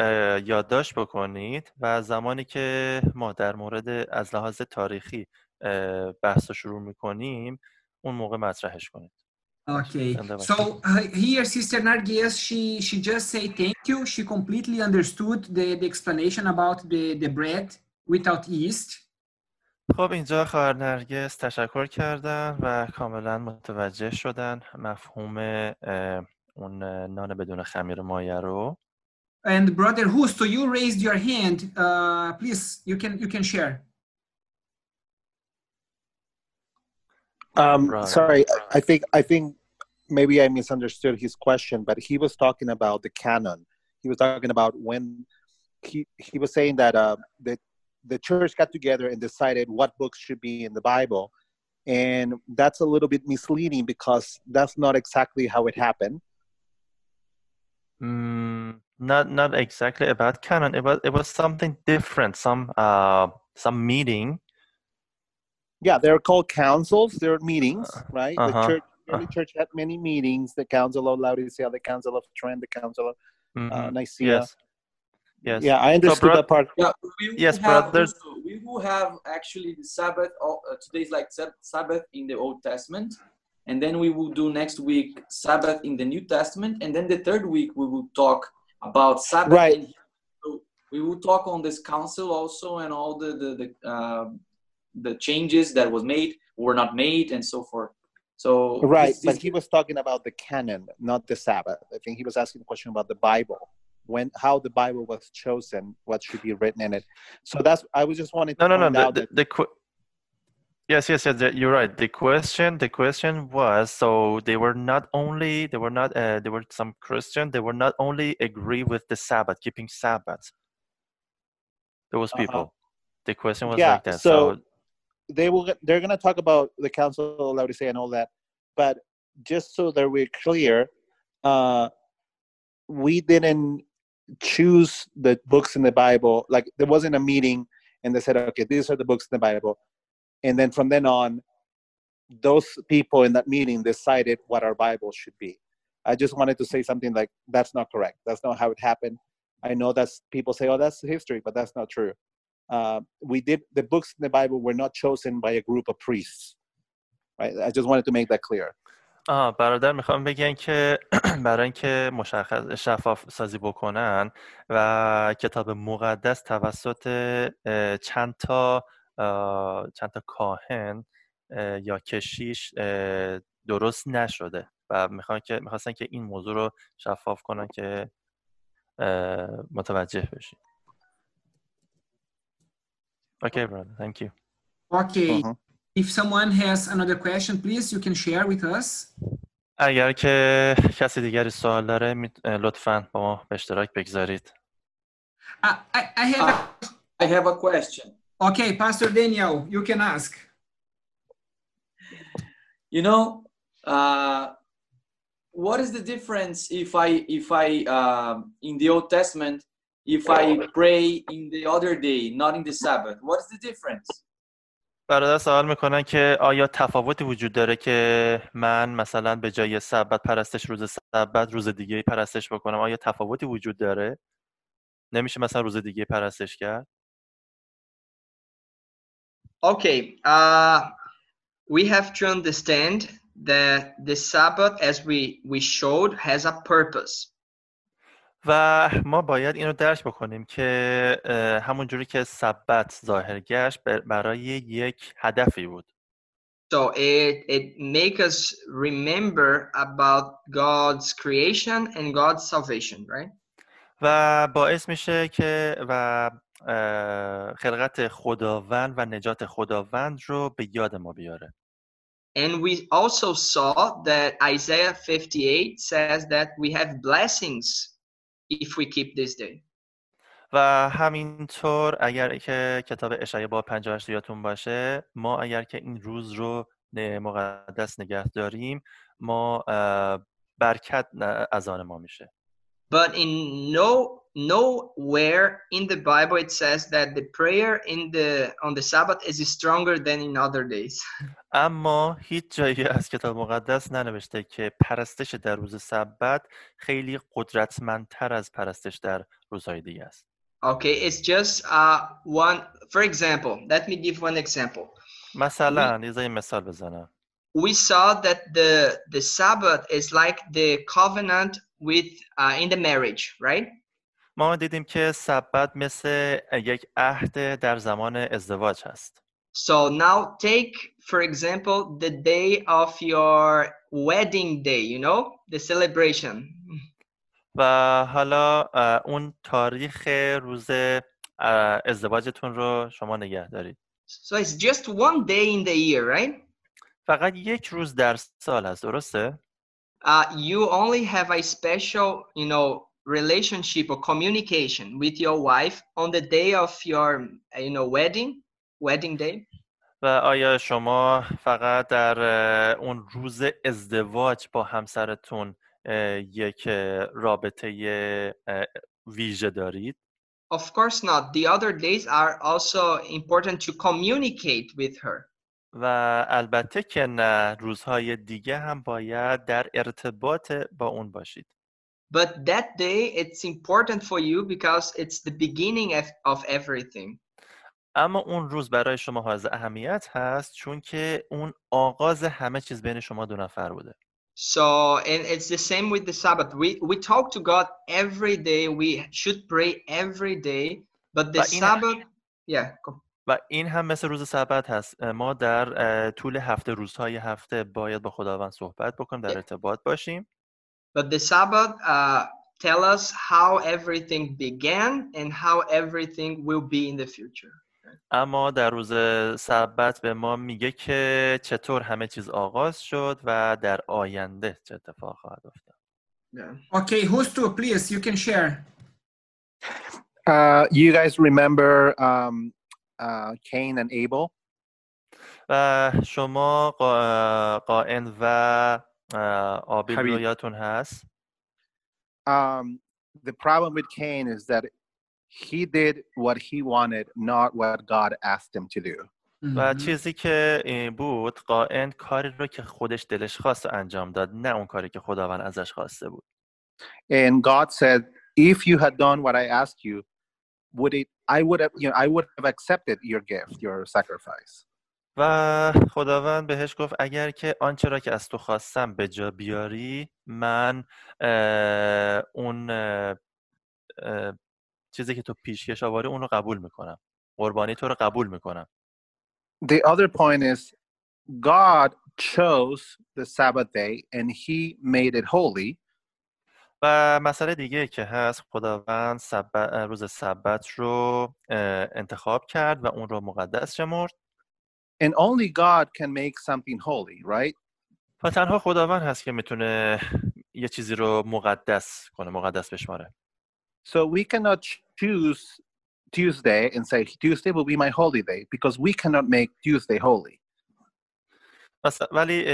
Speaker 2: یادداشت بکنید و زمانی که ما در مورد از لحاظ تاریخی بحث رو شروع می‌کنیم اون موقع مطرحش کنید.
Speaker 1: Okay.
Speaker 2: And the-
Speaker 1: So uh, here, Sister Nargis, she she just say thank you. She completely understood the, the explanation about the, the bread without yeast.
Speaker 2: خب اینجا خواهر نرگس تشکر کردن و کاملا متوجه شدن مفهوم اه، اون اه، نان بدون خمیر مایه رو
Speaker 1: And brother Husto, you raised your hand. Uh, please, you can you can share.
Speaker 7: Um,
Speaker 2: Right.
Speaker 7: sorry, I- think I think maybe I misunderstood his question, but he was talking about the canon. He was talking about when he he was saying that uh, the the church got together and decided what books should be in the Bible, and that's a little bit misleading because that's not exactly how it happened.
Speaker 2: Mm, not not exactly about canon it was it was something different some uh some meeting
Speaker 7: Yeah, they're called councils. They're meetings, right?
Speaker 2: uh-huh,
Speaker 7: The church, the early
Speaker 2: uh.
Speaker 7: church had many meetings. The Council of Laodicea, the Council of Trent, the Council of uh,
Speaker 2: Mhm.
Speaker 7: Nicaea.
Speaker 2: yes yes
Speaker 7: Yeah, I understood
Speaker 2: bro-
Speaker 7: that part.
Speaker 6: Yeah, we will
Speaker 2: Yes,
Speaker 6: have
Speaker 2: brother.
Speaker 6: we will have actually the Sabbath. all- Uh, today's like Sabbath in the Old Testament, and then we will do next week Sabbath in the New Testament, and then the third week we will talk about Sabbath.
Speaker 7: Right.
Speaker 6: in- so we will talk on this council also and all the the the, um the changes that was made were not made and so forth. So
Speaker 7: Right,
Speaker 6: this-
Speaker 7: but he was talking about the canon, not the Sabbath. I think he was asking a question about the Bible, when how the Bible was chosen, what should be written in it. So that's I was just wanting to
Speaker 2: no no no
Speaker 7: point
Speaker 2: the, the, the que- yes yes yes the- you're right the question the question was so they were not only they were not uh, there were some christian they were not only agree with the sabbath keeping sabbath those
Speaker 7: Uh-huh.
Speaker 2: people the question was
Speaker 7: Yeah,
Speaker 2: like that
Speaker 7: so-
Speaker 2: so
Speaker 7: they will they're going to talk about the Council of Laodicea and all that, but just so that we're clear, uh, we didn't choose the books in the Bible. Like there wasn't a meeting and they said, okay, these are the books in the Bible, and then from then on, those people in that meeting decided what our Bible should be. I just wanted to say something like that's not correct. That's not how it happened. I know that's people say, oh, that's history, but that's not true. Uh, we did the books in the Bible were not chosen by a group of priests. Right? I just wanted to make that clear.
Speaker 2: آه برادر می‌خوام بگن که برای اینکه مشخص شفاف سازی بکنن و کتاب مقدس توسط چند تا چند تا کاهن اه، یا کشیش درست نشده و می‌خوان که می‌خواستن که این موضوع رو شفاف کنن که متوجه بشین Okay, brother. Thank you.
Speaker 1: Okay.
Speaker 7: Mhm.
Speaker 1: If someone has another question, please, you can share with us.
Speaker 2: اگر که کسی دیگری سوال داره می- اه، لطفاً با ما به اشتراک بگذارید.
Speaker 1: I, I, I have. A,
Speaker 6: I have a question.
Speaker 1: okay, Pastor Daniel, you can ask.
Speaker 6: You know, uh, what is the difference if I if I um, in the Old Testament if I pray in the other day, not in the Sabbath? What is the difference?
Speaker 2: برادر سوال می‌کنن که آیا تفاوتی وجود داره که من مثلا به جای سبت پرستش روز سبت روز دیگه پرستش بکنم آیا تفاوتی وجود داره نمیشه مثلا روز دیگه پرستش کرد
Speaker 3: Okay, uh, we have to understand that the Sabbath, as we, we showed, has a purpose.
Speaker 2: و ما باید اینو درک بکنیم که همون جوری که سبت ظاهر گشت بر- برای یک هدفی بود
Speaker 3: So it, it make us remember about God's creation and God's salvation, right?
Speaker 2: و باعث میشه که و خلقت خداوند و نجات خداوند رو به یاد ما بیاره
Speaker 3: And we also saw that Isaiah 58 says that we have blessings if we keep this day.
Speaker 2: و همینطور اگر که کتاب اشعیا با 58 یادتون باشه ما اگر که این روز رو مقدس نگه داریم ما برکت از آن ما میشه
Speaker 3: But in no nowhere in the Bible it says that the prayer in the on the Sabbath is stronger than in other days.
Speaker 2: اما هیچ جایی از کتاب مقدس ننوشته که پرستش در روز سبت خیلی قدرتمندتر از پرستش در روزهای دیگه است
Speaker 3: Okay, it's just uh one for example, let me give one example.
Speaker 2: مثلا یه ذره مثال بزنم
Speaker 3: We saw that the the Sabbath is like the covenant with uh, in the marriage, right?
Speaker 2: ما دیدیم که سبت مثل یک عهد در زمان ازدواج هست
Speaker 3: So now take, for example, the day of your wedding day, you know, the celebration.
Speaker 2: و حالا اه، اون تاریخ روز اه، ازدواجتون رو شما نگه دارید
Speaker 3: So it's just one day in the year, right?
Speaker 2: فقط یک روز در سال هست درسته؟
Speaker 3: Uh, you only have a special, you know, relationship or communication with your wife on the day of your, uh, you know, wedding, wedding day.
Speaker 2: و آیا شما فقط در اون روز ازدواج با همسرتون یک رابطه ویژه دارید؟
Speaker 3: Of course not. The other days are also important to communicate with her.
Speaker 2: و البته که نه روزهای دیگه هم باید در ارتباط با اون باشید
Speaker 3: But that day, it's important for you because it's the beginning of, of everything.
Speaker 2: اما اون روز برای شما حائز اهمیت هست چون که اون آغاز همه چیز بین شما دو نفر بوده
Speaker 3: So, and it's the same with the Sabbath. We we talk to God every day. We should pray every day. But the Sabbath, yeah. go-
Speaker 2: و این هم مثل روز سبت هست ما در طول هفته روزهای هفته باید با خداوند صحبت بکنیم در. ارتباط باشیم
Speaker 3: But the Sabbath uh, tell us how everything began and how everything will be in the future.
Speaker 2: اما در روز سبت به ما میگه که چطور همه چیز آغاز شد و در آینده چه اتفاق خواهد افتاد
Speaker 3: Yeah.
Speaker 1: Okay, Husto, please, you can share.
Speaker 7: Uh, you guys remember um, Cain and Abel?
Speaker 2: و شما قا- قائن و آبیل رو. یادتون هست
Speaker 7: Um, the problem with Cain is that he did what he wanted, not what God asked him to do.
Speaker 2: و
Speaker 1: Mhm.
Speaker 2: چیزی که این بود قائن کاری رو که خودش دلش خواست انجام داد نه اون کاری که خداوند ازش خواسته بود
Speaker 7: And God said, if you had done what I asked you, would it I would have you know, I would have accepted your gift, your sacrifice.
Speaker 2: و خداوند بهش گفت اگر که آنچه را که از تو خواستم به جا بیاری من اه، اون اه، اه، چیزی که تو پیشکش آوری اون رو قبول می‌کنم قربانی تو رو قبول می‌کنم
Speaker 7: The other point is God chose the Sabbath day and he made it holy
Speaker 2: و مسئله دیگه که هست خداوند سبت، روز سبت رو انتخاب کرد و اون رو مقدس شمرد
Speaker 7: and only God can make something holy, right?
Speaker 2: و تنها خداوند هست که می‌تونه یه چیزی رو مقدس کنه مقدس بشماره
Speaker 7: So we cannot choose Tuesday and say Tuesday will be my holy day because we cannot make Tuesday holy.
Speaker 2: مس- ولی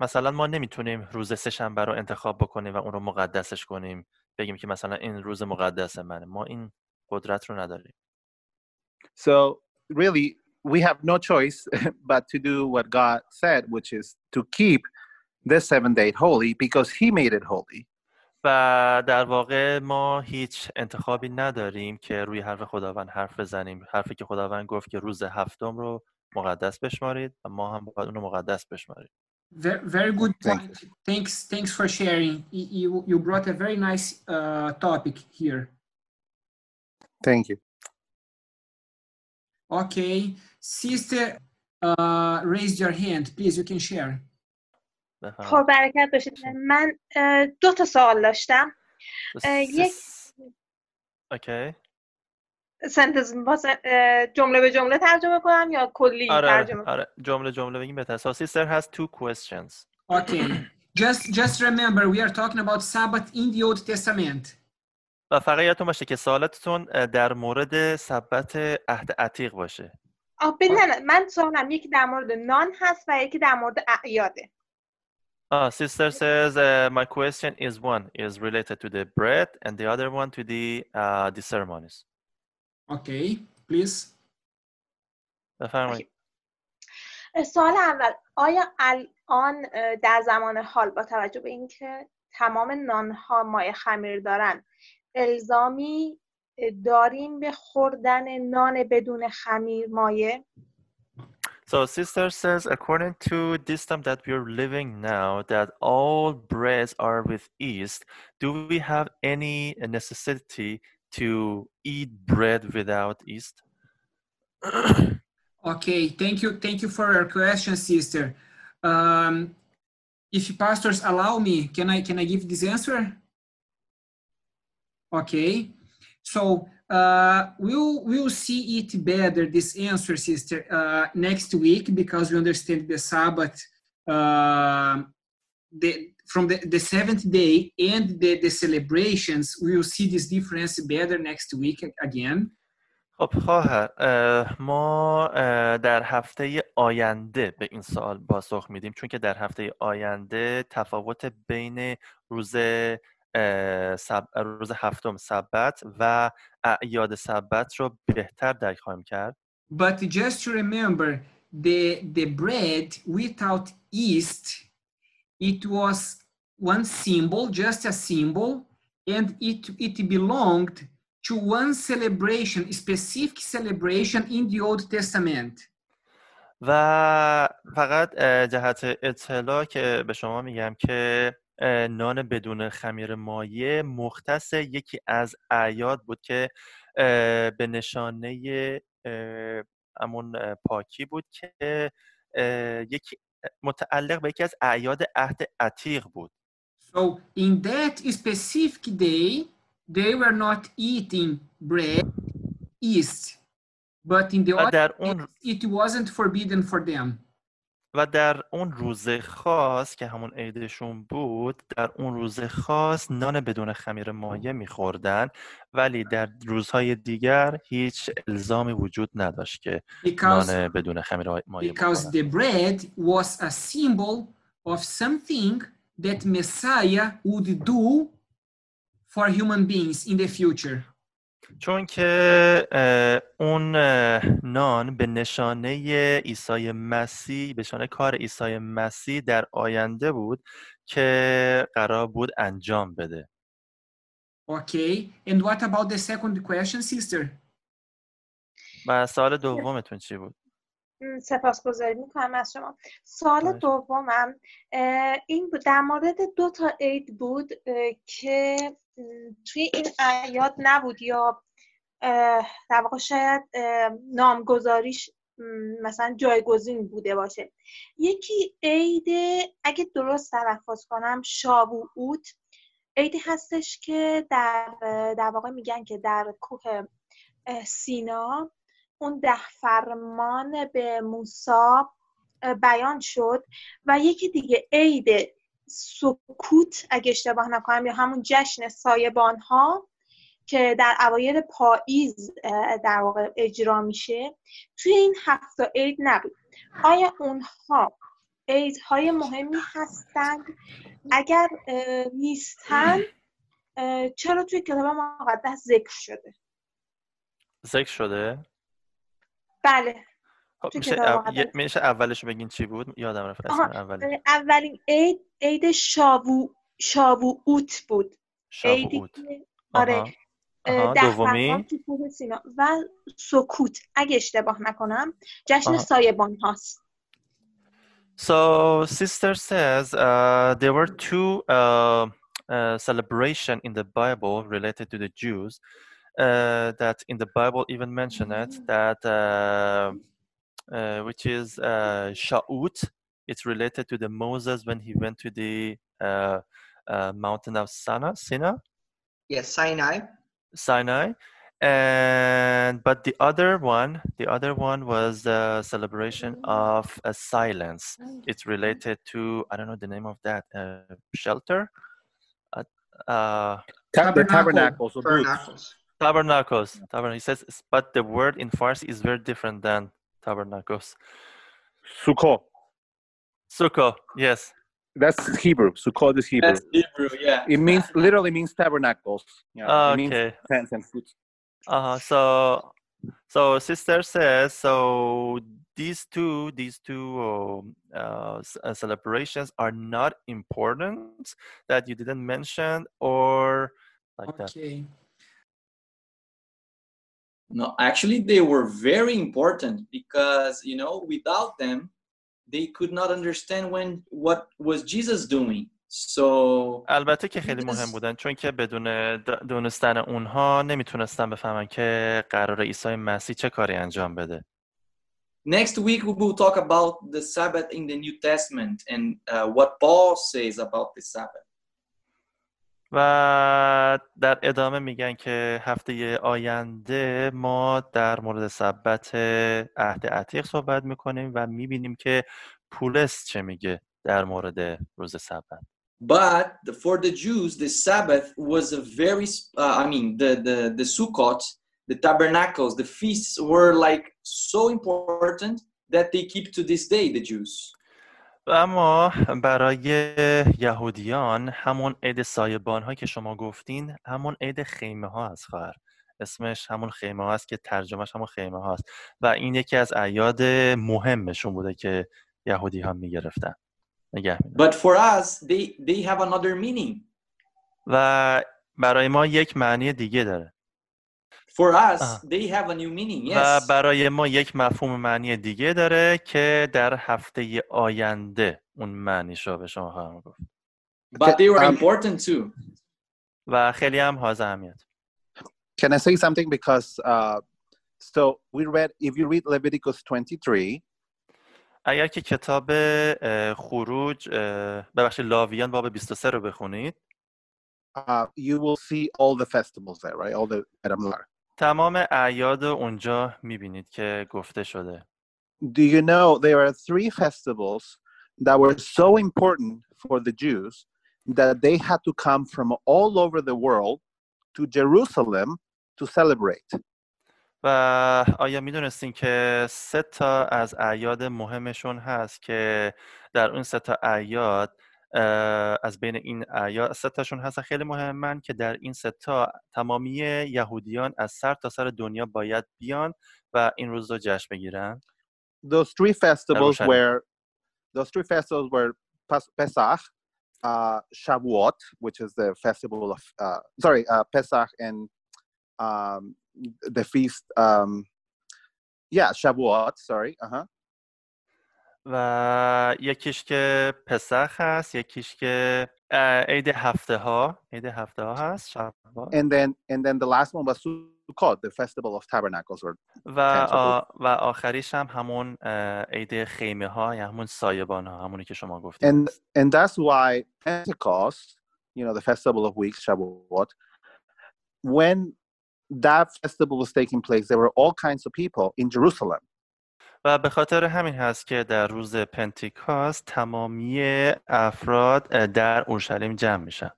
Speaker 2: مثلا ما نمی‌تونیم روز سهشنبه رو انتخاب بکنیم و اون رو مقدسش کنیم بگیم که مثلا این روز مقدس منه. ما این قدرت رو نداریم.
Speaker 7: So really, we have no choice but to do what God said, which is to keep this seven day holy because He made it holy.
Speaker 2: و در واقع ما هیچ انتخابی نداریم که روی حرف خداوند حرف بزنیم. حرفی که خداوند گفت که روز هفتم رو مقدس بشمارید و ما هم باید اون رو مقدس بشماریم
Speaker 1: Very, very good
Speaker 7: Thank
Speaker 1: point. Thanks, thanks for sharing. You, you brought a very nice uh, topic here.
Speaker 7: Thank you.
Speaker 1: Okay, sister, uh, raise your hand, please. You can share.
Speaker 8: خب برکت باشید من دو تا سوال داشتم یک-
Speaker 2: اوکی
Speaker 8: سنتز جمله به جمله ترجمه کنم یا کلی
Speaker 2: آره،, آره،
Speaker 8: ترجمه؟
Speaker 2: آره. جمله جمله بگیم بهتر. ساسی سر has تو questions.
Speaker 1: Okay. Just just remember we are talking about sabbath in the old testament.
Speaker 2: و فقط یادتون که سوالتتون در مورد سبت عهد عتیق باشه.
Speaker 8: آه بله نه نه. من سوالم یکی در مورد نان هست و یکی در مورد اعیاده
Speaker 2: آه سیستر says uh, my question is one is related to the bread and the other one to the uh, the ceremonies.
Speaker 1: Okay, please.
Speaker 2: بفرمایید.
Speaker 8: سوال اول آیا الان در زمان حال با توجه به اینکه تمام نان ها مایه خمیر دارن الزامی داریم به خوردن نان بدون خمیر مایه
Speaker 2: So sister says according to this time that we're living now that all breads are with yeast, do we have any necessity to eat bread without yeast?
Speaker 1: Okay, thank you, thank you for your question, sister. Um, if pastors allow me, can I can I give this answer? Okay, so uh, we'll we'll see it better this answer, sister, uh, next week because we understand the Sabbath, uh, the from the, the seventh day and the, the celebrations. We will see this difference better next week again.
Speaker 2: خب خواهر اه، ما اه، در هفته آینده به این سوال پاسخ میدیم چون که در هفته آینده تفاوت بین روز اه، سب... روز هفتم سبت و اعیاد سبت رو بهتر درک خواهیم کرد
Speaker 1: But just to remember, the the bread without yeast, it was one symbol, just a symbol, and it it belonged to one celebration, specific celebration in the Old Testament.
Speaker 2: و فقط جهت اطلاع که به شما میگم که نان بدون خمیر مایع مختص یکی از اعیاد بود که به نشانه اه، پاکی بود که یکی متعلق به یکی از اعیاد عهد عتیق بود
Speaker 1: So in that specific day, they were not eating bread, yeast, but in the other
Speaker 2: اون
Speaker 1: it wasn't forbidden for them.
Speaker 2: و در اون روز خاص که همون عیدشون بود در اون روز خاص نان بدون خمیر مایع میخوردن ولی در روزهای دیگر هیچ الزامی وجود نداشت که
Speaker 1: Because
Speaker 2: نان بدون خمیر مایع
Speaker 1: because
Speaker 2: بخورن
Speaker 1: the bread was a symbol of something that Messiah would do for human beings in the future.
Speaker 2: چون که اون نان به نشانه عیسی مسیح به نشانه کار عیسی مسیح در آینده بود که قرار بود انجام بده
Speaker 1: Okay. And what about the second question, sister?
Speaker 2: و سال دومتون چی بود
Speaker 8: سپاسگزاری می‌کنم از شما. سال
Speaker 2: خواهش.
Speaker 8: دومم این بود در مورد دو تا عید بود که توی این اعیاد نبود یا در واقع شاید نامگذاریش مثلا جایگزین بوده باشه. یکی عید اگه درست تلفظ کنم شابوعوت عیدی هستش که در در واقع میگن که در کوه سینا اون ده فرمان به موسی اه، بیان شد و یکی دیگه عید سکوت اگه اشتباه نکنم یا همون جشن سایبان ها که در اوایل پاییز در واقع اجرا میشه توی این هفت تا عید نبود. آیا اونها عیدهای مهمی هستند؟ اگر نیستن چرا توی کتاب مقدس ذکر شده؟
Speaker 2: ذکر شده؟
Speaker 8: بله.
Speaker 2: خب میشه, او... اولش بگین چی بود؟ یادم رفت اولش
Speaker 8: اه، اولین عید عید شاوو شاووعوت بود. عیدی
Speaker 2: شابوت
Speaker 8: که آره
Speaker 2: دومی؟
Speaker 8: و سکوت اگه اشتباه نکنم. جشن
Speaker 2: آها.
Speaker 8: سایبان هاست.
Speaker 2: So, sister says uh, there were two uh, uh, celebration in the Bible related to the Jews. Uh, that in the Bible even mention it that uh, uh, which is uh, Sha'ut. It's related to the Moses when he went to the uh, uh, mountain of Sana, Sinai,
Speaker 3: Yes, Sinai.
Speaker 2: Sinai, and but the other one, the other one was the celebration of a silence it's related to I don't know the name of that uh, shelter, uh, uh,
Speaker 7: Ta- the
Speaker 1: Tabernacle.
Speaker 7: tabernacles or booths.
Speaker 3: Tabernacles.
Speaker 2: tabernacles. He says, but the word in Farsi is very different than tabernacles.
Speaker 7: Sukkot.
Speaker 2: Sukkah, yes.
Speaker 7: That's Hebrew. Sukkot is Hebrew.
Speaker 6: That's Hebrew, yeah.
Speaker 7: It means literally means tabernacles. Yeah, it means
Speaker 2: Okay.
Speaker 7: tents and foods.
Speaker 2: Uh-huh. So, so sister says, so these two, these two um, uh, uh, celebrations are not important that you didn't mention, or like that.
Speaker 1: Okay.
Speaker 6: No, actually, they were very important because you know, without them, they could not understand when what was Jesus doing. So
Speaker 2: البته که خیلی مهم
Speaker 6: Jesus-
Speaker 2: بودن چون که بدون د- دونستن اونها نمیتونستن بفهمن که قرار عیسی مسیح چه کاری انجام بده
Speaker 6: next week we will talk about the Sabbath in the New Testament and uh, what Paul says about the Sabbath.
Speaker 2: و در ادامه میگن که هفته آینده ما در مورد سبت عهد عتیق صحبت می‌کنیم و می‌بینیم که پولس چه میگه در مورد روز سبت
Speaker 6: But for the Jews, the Sabbath was a very, uh, I mean, the, the, the Sukkot, the tabernacles, the feasts were like so important that they keep to this day, the Jews.
Speaker 2: و اما برای یهودیان همون عید سایبان ها که شما گفتین همون عید خیمه ها هست خواهر اسمش همون خیمه ها هست که ترجمهش همون خیمه هاست و این یکی از اعیاد مهمشون بوده که یهودی ها می‌گرفتن نگه.
Speaker 6: But for us, they, they have another meaning.
Speaker 2: و برای ما یک معنی دیگه داره
Speaker 6: For us,
Speaker 2: Ah.
Speaker 6: they have a new meaning,
Speaker 2: و
Speaker 6: yes.
Speaker 2: برای ما یک مفهوم معنی دیگه داره که در هفته آینده اون معنیش رو به شما خواهم گفت
Speaker 6: But they were
Speaker 7: Um,
Speaker 6: important too.
Speaker 2: و خیلی هم حائز اهمیت
Speaker 7: Can I say something? Because uh, so we read, if you read Leviticus 23,
Speaker 2: اگر که کتاب خروج ببخشید لاویان باب 23 رو بخونید
Speaker 7: uh, you will see all the festivals there, right? All the items are.
Speaker 2: تمام اعیاد اونجا می‌بینید که گفته شده
Speaker 7: Do you know there are three festivals that were so important for the Jews that they had to come from all over the world to Jerusalem to celebrate?
Speaker 2: و آیا می‌دونستین که سه تا از اعیاد مهمشون هست که در اون سه تا اعیاد از بین این اعیاد سه تاشون هستن خیلی مهمن که در این سه تا تمامی یهودیان از سر تا سر دنیا باید بیان و این روز رو جشن بگیرن
Speaker 7: Those three festivals were those three festivals were Pesach, uh, Shavuot, which is the festival of uh, sorry, uh, Pesach and um, the feast. Um, yeah, Shavuot. Sorry. Uh huh.
Speaker 2: و یکیش که پسخ هست یکیش که عید هفته ها عید هفته ها هست.
Speaker 7: And then and then the last one was Sukkot, the festival of tabernacles, or
Speaker 2: و آ- و آخریش هم همون عید خیمه ها یا همون سایبان ها همونی که شما گفتید
Speaker 7: and and that's why Pentecost, you know, the festival of weeks, Shavuot, when that festival was taking place, there were all kinds of people in Jerusalem.
Speaker 2: و به خاطر همین هست که در روز پنتیکاست تمامی افراد در اورشلیم جمع میشن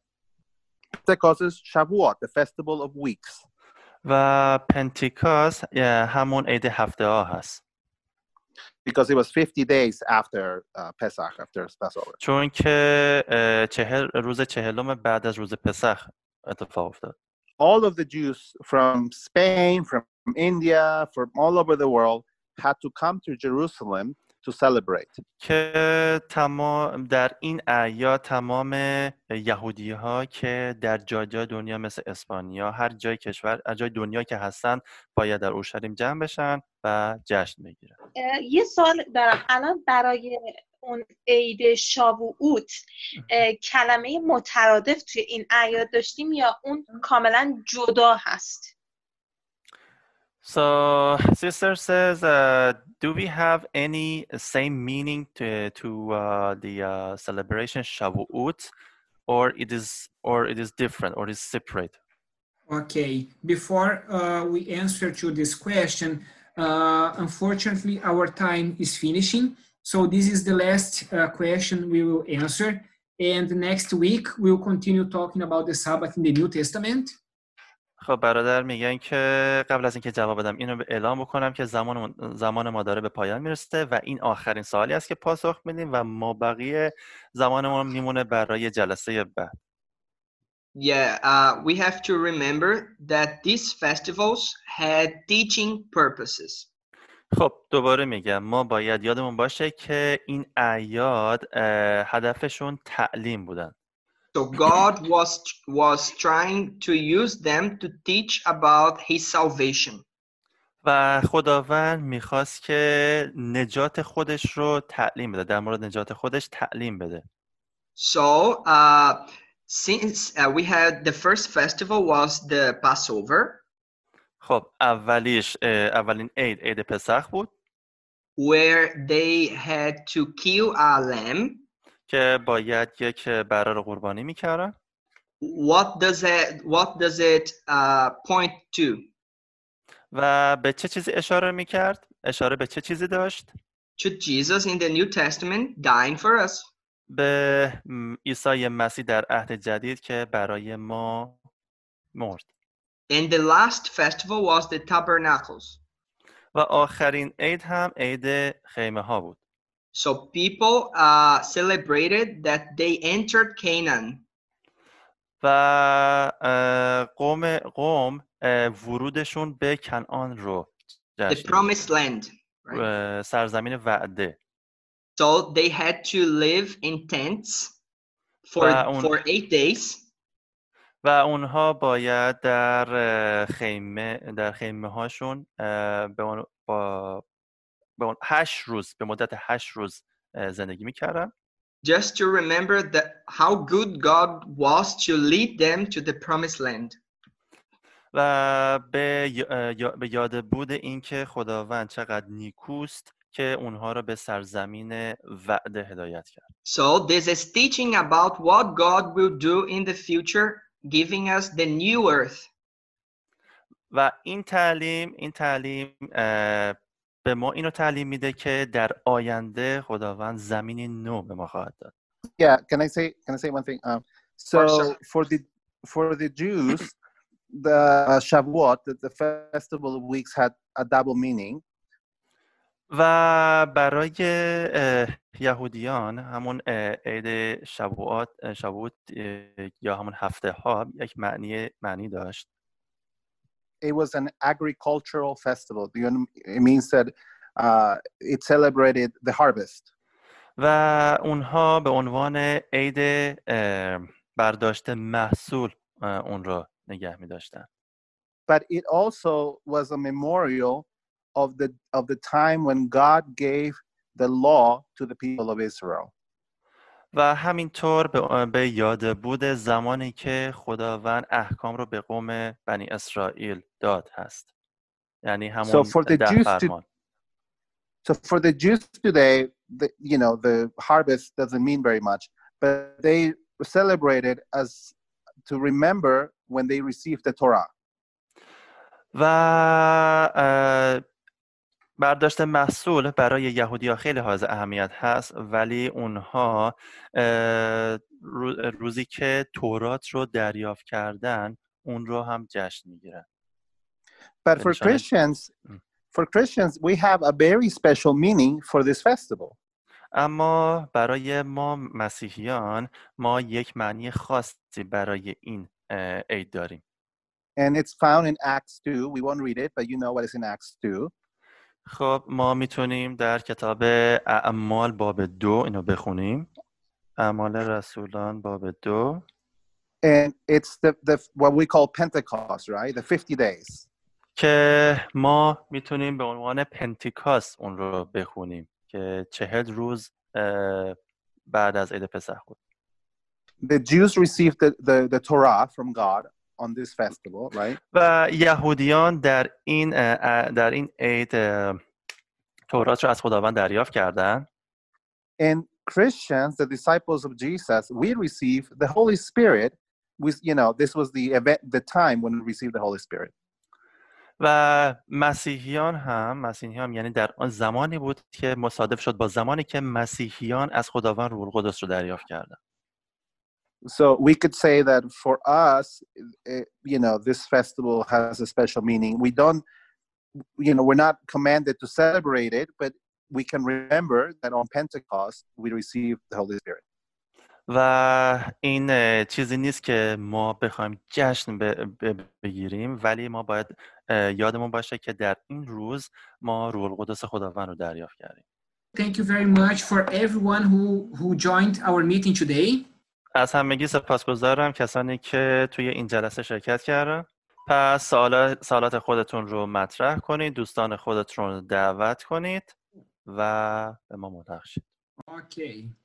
Speaker 7: is Shavuot, the festival of weeks.
Speaker 2: و پنتیکاست همون عید هفته ها هست
Speaker 7: because it was 50 days after uh, Pesach, after Passover.
Speaker 2: چون که چهل روز چهلم بعد از روز پسخ اتفاق افتاد
Speaker 7: All of the Jews from Spain, from India, from all over the world had to come to Jerusalem to celebrate.
Speaker 2: که تمام در این اعیاد تمام یهودی ها که در جای جای دنیا مثل اسپانیا هر جای کشور هر جای دنیا که هستن باید در اورشلیم جمع بشن و جشن بگیرن.
Speaker 8: یه سال دارم. الان برای اون عید شاووعوت اه، کلمه مترادف توی این اعیاد داشتیم یا اون کاملا جدا هست؟
Speaker 2: So, sister says, uh, do we have any same meaning to to uh, the uh, celebration Shavuot, or it is or it is different or is separate?
Speaker 1: Okay, before uh, we answer to this question, uh, unfortunately, our time is finishing. So this is the last uh, question we will answer. And next week, we'll continue talking about the Sabbath in the New Testament.
Speaker 2: خب برادر میگن که قبل از اینکه جواب بدم اینو به اعلام بکنم که زمان زمان ما داره به پایان می‌رسه و این آخرین سوالی است که پاسخ میدیم و ما بقیه زمانمون میمونه برای جلسه بعد
Speaker 3: Yeah, uh, we have to remember that these festivals had teaching purposes.
Speaker 2: خب دوباره میگم ما باید یادمون باشه که این اعیاد هدفشون تعلیم بودن
Speaker 3: So God was was trying to use them to teach about his salvation.
Speaker 2: و خداوند میخواست که نجات خودش رو تعلیم بده در مورد نجات خودش تعلیم بده
Speaker 3: So uh, since uh, we had the first festival was the Passover,
Speaker 2: خب اولیش اه، اولین عید عید پسخ بود
Speaker 3: where they had to kill a lamb.
Speaker 2: که باید یک بره رو قربانی می‌کردن
Speaker 3: What does it What does it uh, point to?
Speaker 2: و به چه چیزی اشاره می‌کرد؟ اشاره به چه چیزی داشت؟
Speaker 3: To Jesus in the New Testament dying for us.
Speaker 2: به عیسی مسیح در عهد جدید که برای ما مرد
Speaker 3: And the last festival was the Tabernacles.
Speaker 2: و آخرین عید هم عید خیمه ها بود
Speaker 3: So people uh, celebrated that they entered Canaan.
Speaker 2: و اه، قوم قوم اه، ورودشون به کنعان رو
Speaker 3: the
Speaker 2: جشن گرفت.
Speaker 3: promised land. Right?
Speaker 2: اه، سرزمین وعده
Speaker 3: So they had to live in tents for
Speaker 2: و اون-
Speaker 3: for eight days.
Speaker 2: و اونها باید در اه، خیمه در خیمه هاشون اه، به اون با به اون هشت روز به مدت هشت روز زندگی می‌کردن
Speaker 3: just to remember that how good God was to lead them to the promised land.
Speaker 2: و به, به یاد بود اینکه خداوند چقدر نیکوست که اونها را به سرزمین وعده هدایت کرد
Speaker 3: So this is teaching about what God will do in the future, giving us the new earth.
Speaker 2: و این تعلیم این تعلیم به ما اینو تعلیم میده که در آینده خداوند زمینی نو به ما خواهد داد
Speaker 7: Yeah, can I say can I say one thing? Um, so for the for the Jews, the uh, Shavuot, the, the festival of weeks, had a double meaning.
Speaker 2: و برای یهودیان همون عید شبوات شبوت یا همون هفته ها یک معنی معنی داشت
Speaker 7: It was an agricultural festival. Do you know- It means that uh, it celebrated the harvest.
Speaker 2: و اونها به عنوان عید اه، برداشت محصول اه، اون رو نگه می داشتن
Speaker 7: But it also was a memorial of the of the time when God gave the law to the people of Israel.
Speaker 2: و همینطور به, به یاد بود زمانی که خداوند احکام رو به قوم بنی اسرائیل داد هست یعنی همون
Speaker 7: for the
Speaker 2: ده
Speaker 7: Jews to-
Speaker 2: فرمان
Speaker 7: So for the Jews today, the, you know, the harvest doesn't mean very much, but they celebrate it as to remember when they received the Torah.
Speaker 2: و برداشت محصول برای یهودیا خیلی حائز اهمیت هست ولی اونها روزی که تورات رو دریافت کردن اون رو هم جشن می‌گیرن
Speaker 7: But for
Speaker 2: Benishane-
Speaker 7: Christians, for Christians, we have a very special meaning for this festival.
Speaker 2: اما برای ما مسیحیان ما یک معنی خاصی برای این عید داریم
Speaker 7: And it's found in Acts 2. We won't read it, but you know what is in Acts 2.
Speaker 2: خب ما می‌تونیم در کتاب اعمال باب دو اینو بخونیم اعمال رسولان باب دو
Speaker 7: And it's the, the what we call Pentecost, right? The 50 days.
Speaker 2: که ما می‌تونیم به عنوان پنتیکاست اون رو بخونیم که چهل روز بعد از عید پسح بود
Speaker 7: The Jews received the, the, the Torah from God on this festival, right?
Speaker 2: و یهودیان در این اه، اه، در این عید اه، تورات رو از خداوند دریافت کردن
Speaker 7: And Christians, the disciples of Jesus, we receive the Holy Spirit. We, you know, this was the event, the time when we received the Holy Spirit.
Speaker 2: و مسیحیان هم مسیحیان یعنی در آن زمانی بود که مصادف شد با زمانی که مسیحیان از خداوند روح القدس رو دریافت کردن
Speaker 7: So we could say that for us, eh, you know, this festival has a special meaning. We don't, you know, we're not commanded to celebrate it, but we can remember that on Pentecost we received the Holy Spirit.
Speaker 2: و این اه، چیزی نیست که ما بخوایم جشن ب- ب- بگیریم ولی ما باید اه، یادمون باشه که در این روز ما روح القدس خداوند رو دریافت کردیم
Speaker 1: Thank you very much for everyone who, who joined our meeting today.
Speaker 2: از همگی سپاسگزارم کسانی که توی این جلسه شرکت کردن. پس سوالات خودتون رو مطرح کنید دوستان خودتون رو دعوت کنید و به ما ملحق شید.
Speaker 1: اوکی.